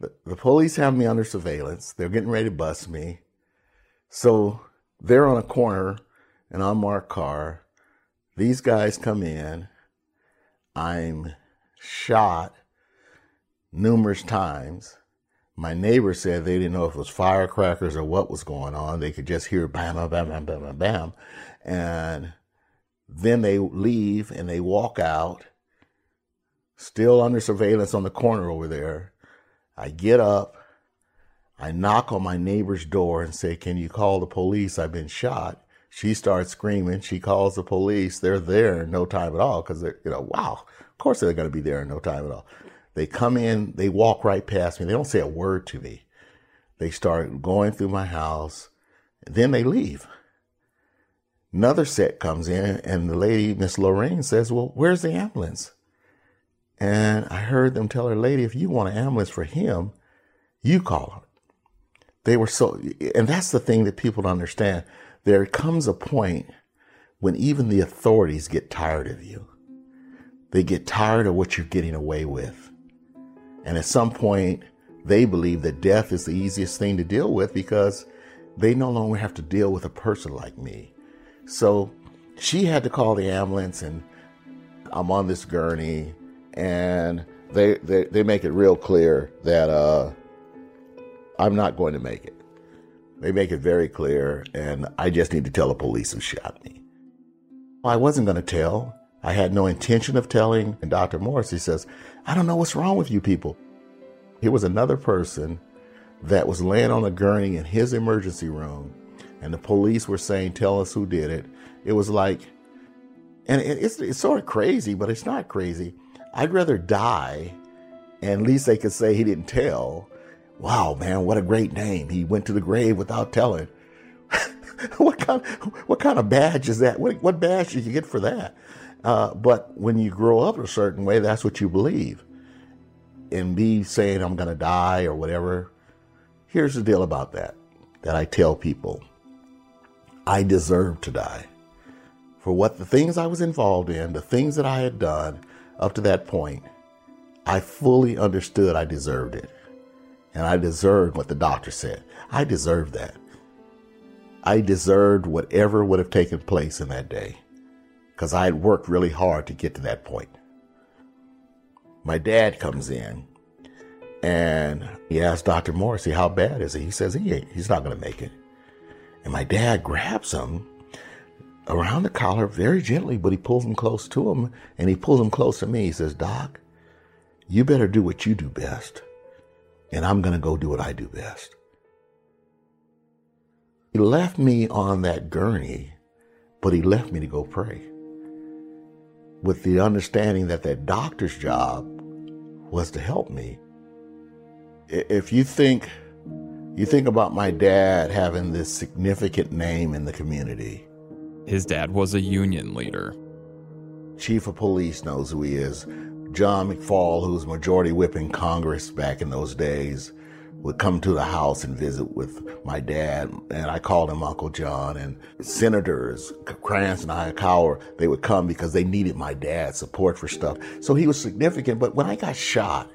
the, the police have me under surveillance. They're getting ready to bust me. So they're on a corner, an unmarked car. These guys come in. I'm shot numerous times. My neighbor said they didn't know if it was firecrackers or what was going on. They could just hear bam, bam, bam, bam, bam, bam. And then they leave and they walk out, still under surveillance on the corner over there. I get up. I knock on my neighbor's door and say, Can you call the police? I've been shot. She starts screaming. She calls the police. They're there in no time at all because they're, you know, wow, of course they're going to be there in no time at all. They come in, they walk right past me. They don't say a word to me. They start going through my house. Then they leave. Another set comes in, and the lady, Miss Lorraine, says, Well, where's the ambulance? And I heard them tell her, Lady, if you want an ambulance for him, you call her. They were so, and that's the thing that people don't understand. There comes a point when even the authorities get tired of you. They get tired of what you're getting away with. And at some point, they believe that death is the easiest thing to deal with because they no longer have to deal with a person like me. So she had to call the ambulance, and I'm on this gurney, and they they, they make it real clear that uh, I'm not going to make it. They make it very clear, and I just need to tell the police who shot me. I wasn't going to tell. I had no intention of telling. And Dr. Morris, he says, I don't know what's wrong with you people. Here was another person that was laying on a gurney in his emergency room, and the police were saying, Tell us who did it. It was like, and it's, it's sort of crazy, but it's not crazy. I'd rather die, and at least they could say he didn't tell, wow, man, what a great name. He went to the grave without telling. what kind what kind of badge is that? What, what badge did you get for that? Uh, but when you grow up a certain way, that's what you believe. And me saying I'm going to die or whatever, here's the deal about that that I tell people I deserve to die. For what the things I was involved in, the things that I had done up to that point, I fully understood I deserved it and I deserved what the doctor said. I deserved that. I deserved whatever would have taken place in that day because I had worked really hard to get to that point. My dad comes in and he asks Dr. Morrissey, how bad is he? He says he ain't, he's not going to make it. And my dad grabs him around the collar very gently, but he pulls him close to him and he pulls him close to me. He says, Doc, you better do what you do best and I'm going to go do what I do best. He left me on that gurney but he left me to go pray with the understanding that that doctor's job was to help me. If you think you think about my dad having this significant name in the community. His dad was a union leader. Chief of police knows who he is. John McFall, who was majority whip in Congress back in those days, would come to the house and visit with my dad, and I called him Uncle John. And senators, Cranston, Hightower, they would come because they needed my dad's support for stuff. So he was significant. But when I got shot,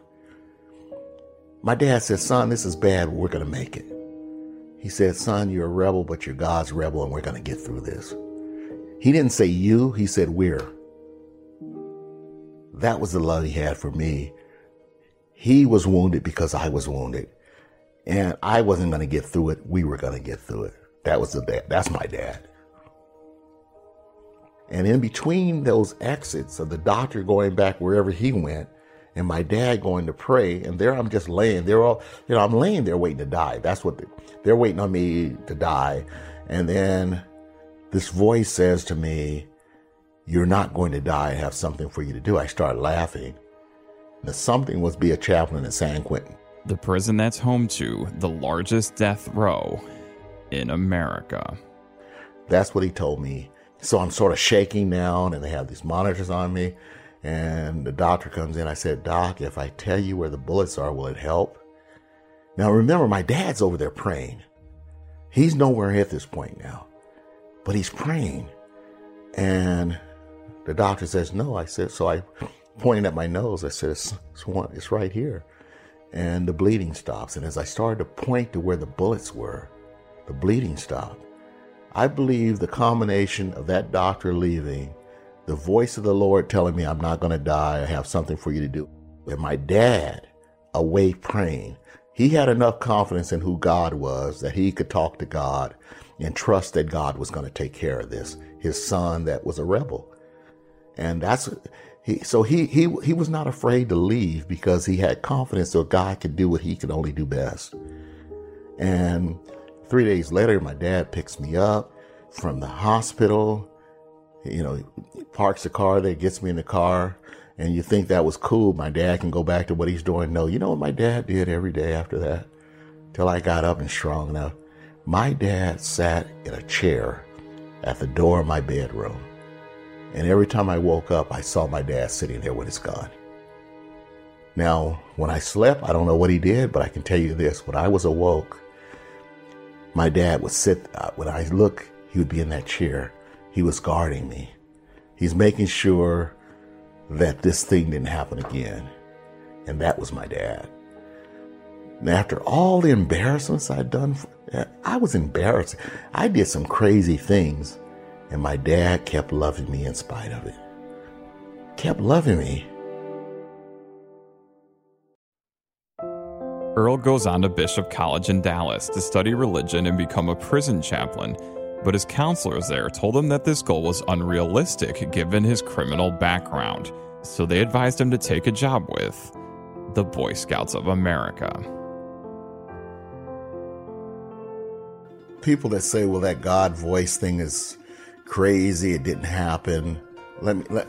my dad said, Son, this is bad, we're going to make it. He said, Son, you're a rebel, but you're God's rebel, and we're going to get through this. He didn't say you, he said we're. That was the love he had for me. He was wounded because I was wounded. And I wasn't going to get through it. We were going to get through it. That was the dad. That's my dad. And in between those exits of the doctor going back wherever he went and my dad going to pray, and there I'm just laying. They're all, you know, I'm laying there waiting to die. That's what they, they're waiting on me to die. And then this voice says to me, You're not going to die. I have something for you to do. I start laughing. The something was be a chaplain at San Quentin the prison that's home to the largest death row in America. That's what he told me. So I'm sort of shaking now, and they have these monitors on me. And the doctor comes in. I said, Doc, if I tell you where the bullets are, will it help? Now remember, my dad's over there praying. He's nowhere at this point now, but he's praying. And the doctor says, No. I said, So I pointed at my nose. I said, It's, it's, one, it's right here and the bleeding stops. And as I started to point to where the bullets were, the bleeding stopped. I believe the combination of that doctor leaving, the voice of the Lord telling me I'm not going to die, I have something for you to do, and my dad away praying, he had enough confidence in who God was that he could talk to God and trust that God was going to take care of this. His son that was a rebel. And that's he, so he, he, he was not afraid to leave because he had confidence that God could do what he could only do best. And three days later, my dad picks me up from the hospital. You know, parks the car there, gets me in the car, and you think that was cool. My dad can go back to what he's doing. No, you know what my dad did every day after that? Till I got up and strong enough. My dad sat in a chair at the door of my bedroom and every time I woke up, I saw my dad sitting there with his gun. Now, when I slept, I don't know what he did, but I can tell you this. When I was awoke, my dad would sit, uh, when I look, he would be in that chair. He was guarding me. He's making sure that this thing didn't happen again. And that was my dad. And after all the embarrassments I'd done, I was embarrassed. I did some crazy things and my dad kept loving me in spite of it. Kept loving me. Earl goes on to Bishop College in Dallas to study religion and become a prison chaplain, but his counselors there told him that this goal was unrealistic given his criminal background, so they advised him to take a job with the Boy Scouts of America. People that say, well, that God voice thing is crazy. It didn't happen. Let me let.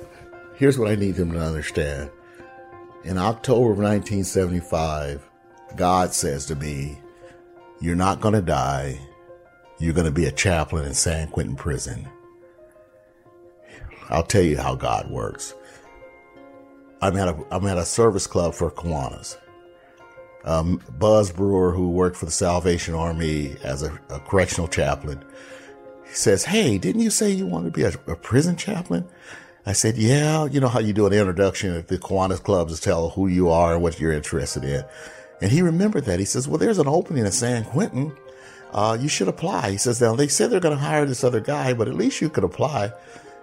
Here's what I need them to understand. In October of 1975, God says to me, "You're not going to die. You're going to be a chaplain in San Quentin prison." I'll tell you how God works. I'm at a I'm at a service club for Kiwanis. Um, Buzz Brewer, who worked for the Salvation Army as a, a correctional chaplain, says, Hey, didn't you say you wanted to be a, a prison chaplain? I said, Yeah, you know how you do an introduction at the Kiwanis clubs to tell who you are and what you're interested in. And he remembered that. He says, Well, there's an opening at San Quentin. Uh, you should apply. He says, Now they said they're going to hire this other guy, but at least you could apply.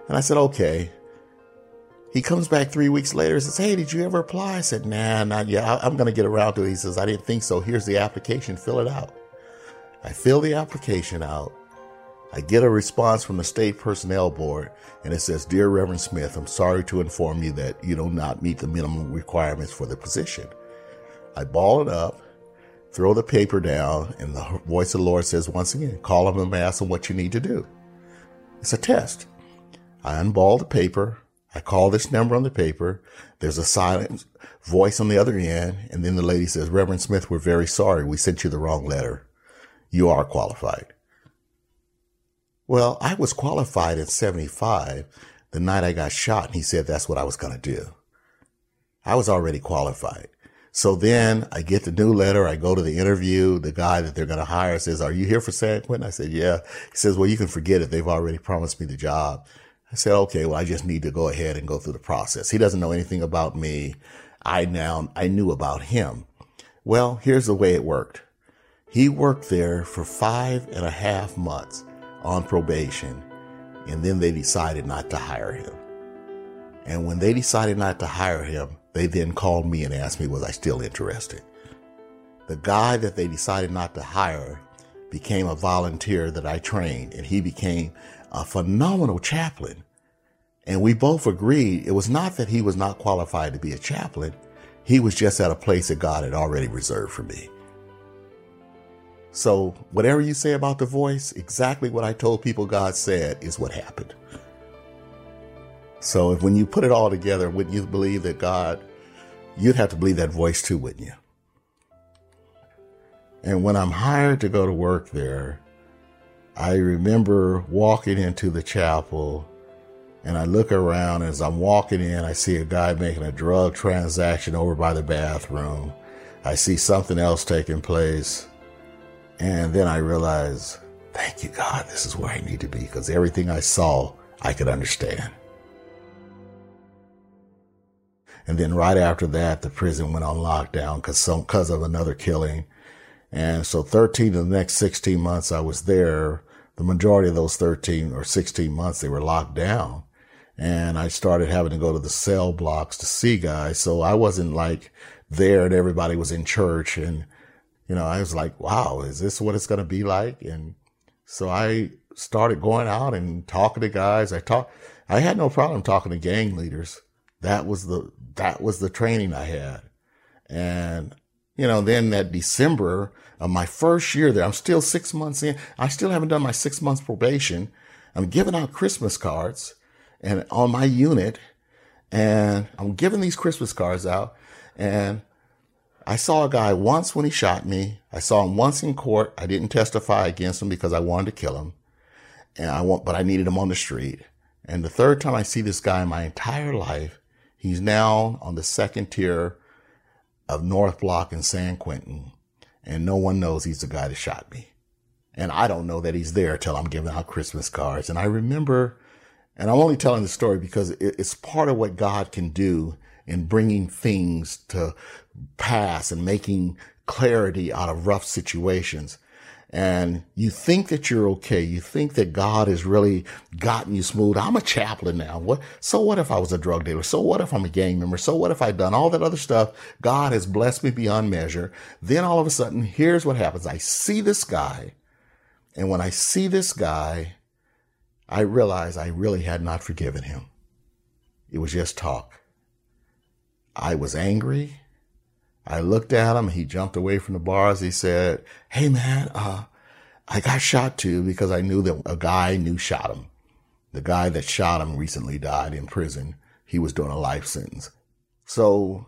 And I said, Okay. He comes back three weeks later and says, Hey, did you ever apply? I said, Nah, not yet. I'm going to get around to it. He says, I didn't think so. Here's the application. Fill it out. I fill the application out. I get a response from the state personnel board and it says, Dear Reverend Smith, I'm sorry to inform you that you do not meet the minimum requirements for the position. I ball it up, throw the paper down, and the voice of the Lord says once again, call him and ask him what you need to do. It's a test. I unball the paper. I call this number on the paper. There's a silent voice on the other end. And then the lady says, Reverend Smith, we're very sorry. We sent you the wrong letter. You are qualified. Well, I was qualified in 75 the night I got shot. And he said that's what I was going to do. I was already qualified. So then I get the new letter. I go to the interview. The guy that they're going to hire says, are you here for San Quentin? I said, yeah. He says, well, you can forget it. They've already promised me the job. I said, okay, well, I just need to go ahead and go through the process. He doesn't know anything about me. I now, I knew about him. Well, here's the way it worked. He worked there for five and a half months on probation, and then they decided not to hire him. And when they decided not to hire him, they then called me and asked me, was I still interested? The guy that they decided not to hire became a volunteer that I trained, and he became a phenomenal chaplain. And we both agreed it was not that he was not qualified to be a chaplain. He was just at a place that God had already reserved for me. So whatever you say about the voice, exactly what I told people God said is what happened. So if when you put it all together, wouldn't you believe that God, you'd have to believe that voice too, wouldn't you? And when I'm hired to go to work there, I remember walking into the chapel and I look around as I'm walking in, I see a guy making a drug transaction over by the bathroom. I see something else taking place. And then I realized, thank you, God, this is where I need to be because everything I saw, I could understand. And then right after that, the prison went on lockdown because of another killing. And so 13 of the next 16 months I was there, the majority of those 13 or 16 months, they were locked down. And I started having to go to the cell blocks to see guys. So I wasn't like there and everybody was in church. And, you know, I was like, wow, is this what it's going to be like? And so I started going out and talking to guys. I talked, I had no problem talking to gang leaders. That was the, that was the training I had. And, you know, then that December, of my first year there. I'm still six months in. I still haven't done my six months probation. I'm giving out Christmas cards and on my unit and I'm giving these Christmas cards out and I saw a guy once when he shot me. I saw him once in court. I didn't testify against him because I wanted to kill him. And I want, but I needed him on the street. And the third time I see this guy in my entire life, he's now on the second tier of North Block in San Quentin and no one knows he's the guy that shot me. And I don't know that he's there till I'm giving out Christmas cards. And I remember, and I'm only telling the story because it's part of what God can do in bringing things to pass and making clarity out of rough situations and you think that you're okay. You think that God has really gotten you smooth. I'm a chaplain now. What? So what if I was a drug dealer? So what if I'm a gang member? So what if I've done all that other stuff? God has blessed me beyond measure. Then all of a sudden, here's what happens. I see this guy. And when I see this guy, I realize I really had not forgiven him. It was just talk. I was angry. I looked at him. He jumped away from the bars. He said, Hey man, uh, I got shot too because I knew that a guy knew shot him. The guy that shot him recently died in prison. He was doing a life sentence. So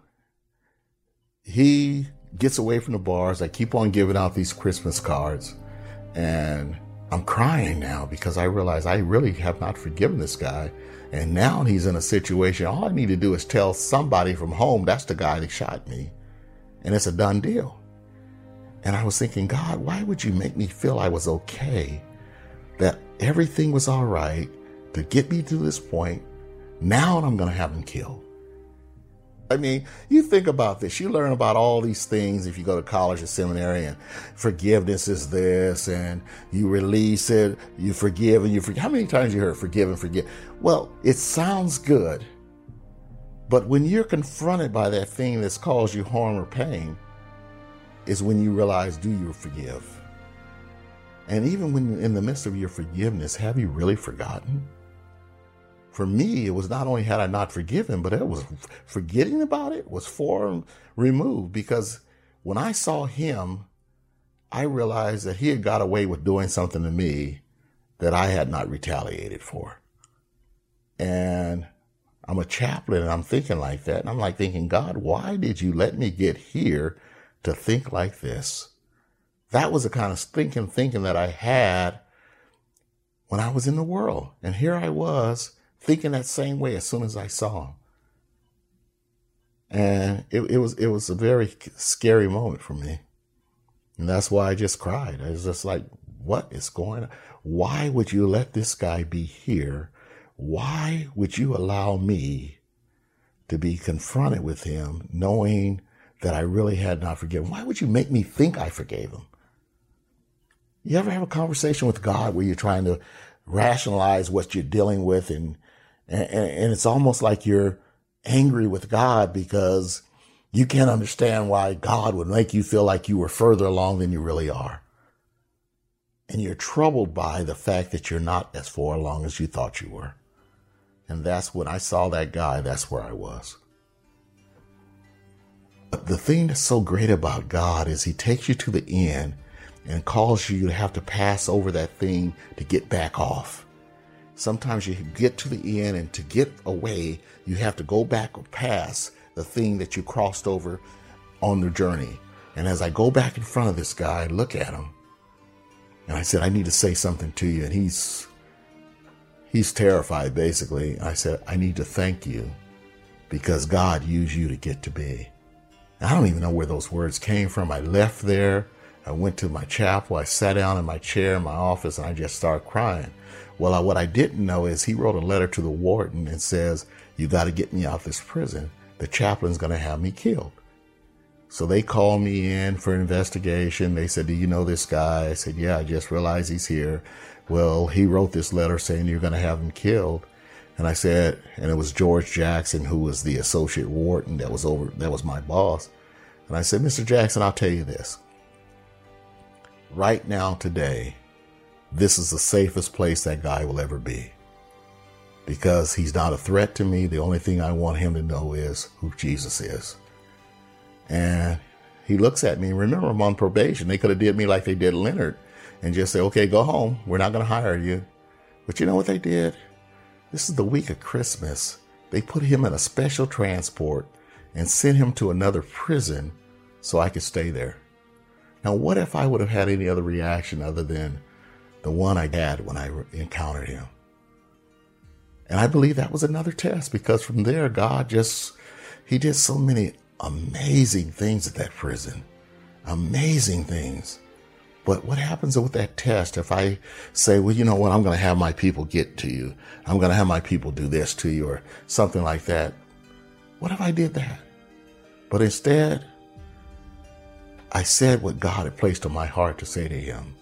he gets away from the bars. I keep on giving out these Christmas cards and I'm crying now because I realize I really have not forgiven this guy. And now he's in a situation. All I need to do is tell somebody from home that's the guy that shot me and it's a done deal. And I was thinking, God, why would you make me feel I was okay? That everything was all right to get me to this point. Now I'm going to have him killed. I mean, you think about this. You learn about all these things if you go to college or seminary, and forgiveness is this, and you release it, you forgive, and you forgive. How many times you heard forgive and forget? Well, it sounds good but when you're confronted by that thing that's caused you harm or pain, is when you realize, do you forgive? And even when in the midst of your forgiveness, have you really forgotten? For me, it was not only had I not forgiven, but it was forgetting about it was far removed because when I saw him, I realized that he had got away with doing something to me that I had not retaliated for. And I'm a chaplain and I'm thinking like that. And I'm like thinking, God, why did you let me get here to think like this? That was the kind of thinking, thinking that I had when I was in the world. And here I was thinking that same way as soon as I saw him. And it, it was, it was a very scary moment for me. And that's why I just cried. I was just like, what is going on? Why would you let this guy be here? Why would you allow me to be confronted with him knowing that I really had not forgiven? Why would you make me think I forgave him? You ever have a conversation with God where you're trying to rationalize what you're dealing with and, and, and it's almost like you're angry with God because you can't understand why God would make you feel like you were further along than you really are. And you're troubled by the fact that you're not as far along as you thought you were. And that's when I saw that guy, that's where I was. The thing that's so great about God is he takes you to the end and calls you to have to pass over that thing to get back off. Sometimes you get to the end and to get away, you have to go back or pass the thing that you crossed over on the journey. And as I go back in front of this guy, I look at him and I said, I need to say something to you. And he's, he's terrified basically. I said, I need to thank you because God used you to get to be. I don't even know where those words came from. I left there. I went to my chapel. I sat down in my chair in my office and I just started crying. Well, I, what I didn't know is he wrote a letter to the warden and says, you got to get me out of this prison the chaplain's going to have me killed. So they called me in for investigation. They said, Do you know this guy? I said, Yeah, I just realized he's here. Well, he wrote this letter saying you're going to have him killed. And I said, and it was George Jackson, who was the associate warden that was over, that was my boss. And I said, Mr. Jackson, I'll tell you this. Right now, today, this is the safest place that guy will ever be because he's not a threat to me. The only thing I want him to know is who Jesus is. And he looks at me. Remember, I'm on probation. They could have did me like they did Leonard and just say, okay, go home. We're not going to hire you. But you know what they did? This is the week of Christmas. They put him in a special transport and sent him to another prison so I could stay there. Now, what if I would have had any other reaction other than the one I had when I encountered him? And I believe that was another test because from there, God just, He did so many amazing things at that prison. Amazing things. But what happens with that test if I say, well, you know what, I'm going to have my people get to you. I'm going to have my people do this to you or something like that. What if I did that? But instead, I said what God had placed on my heart to say to him.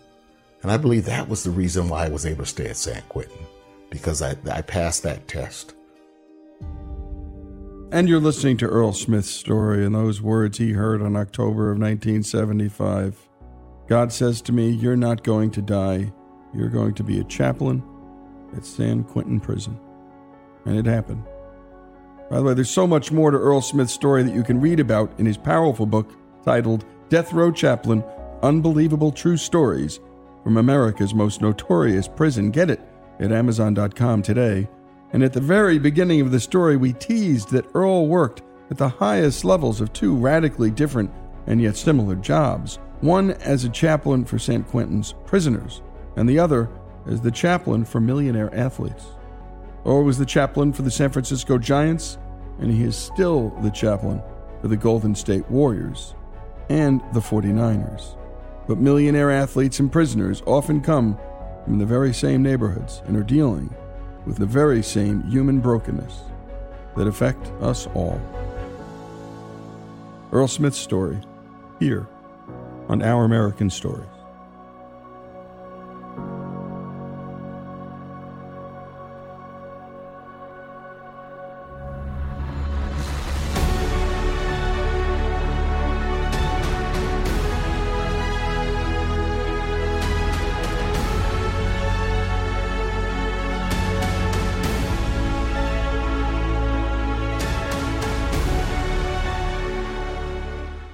And I believe that was the reason why I was able to stay at San Quentin because I, I passed that test. And you're listening to Earl Smith's story and those words he heard on October of 1975. God says to me, You're not going to die. You're going to be a chaplain at San Quentin Prison. And it happened. By the way, there's so much more to Earl Smith's story that you can read about in his powerful book titled Death Row Chaplain Unbelievable True Stories from America's Most Notorious Prison. Get it at Amazon.com today. And at the very beginning of the story, we teased that Earl worked at the highest levels of two radically different and yet similar jobs one as a chaplain for San Quentin's prisoners, and the other as the chaplain for millionaire athletes. Earl was the chaplain for the San Francisco Giants, and he is still the chaplain for the Golden State Warriors and the 49ers. But millionaire athletes and prisoners often come from the very same neighborhoods and are dealing with the very same human brokenness that affect us all. Earl Smith's story, here on Our American Stories.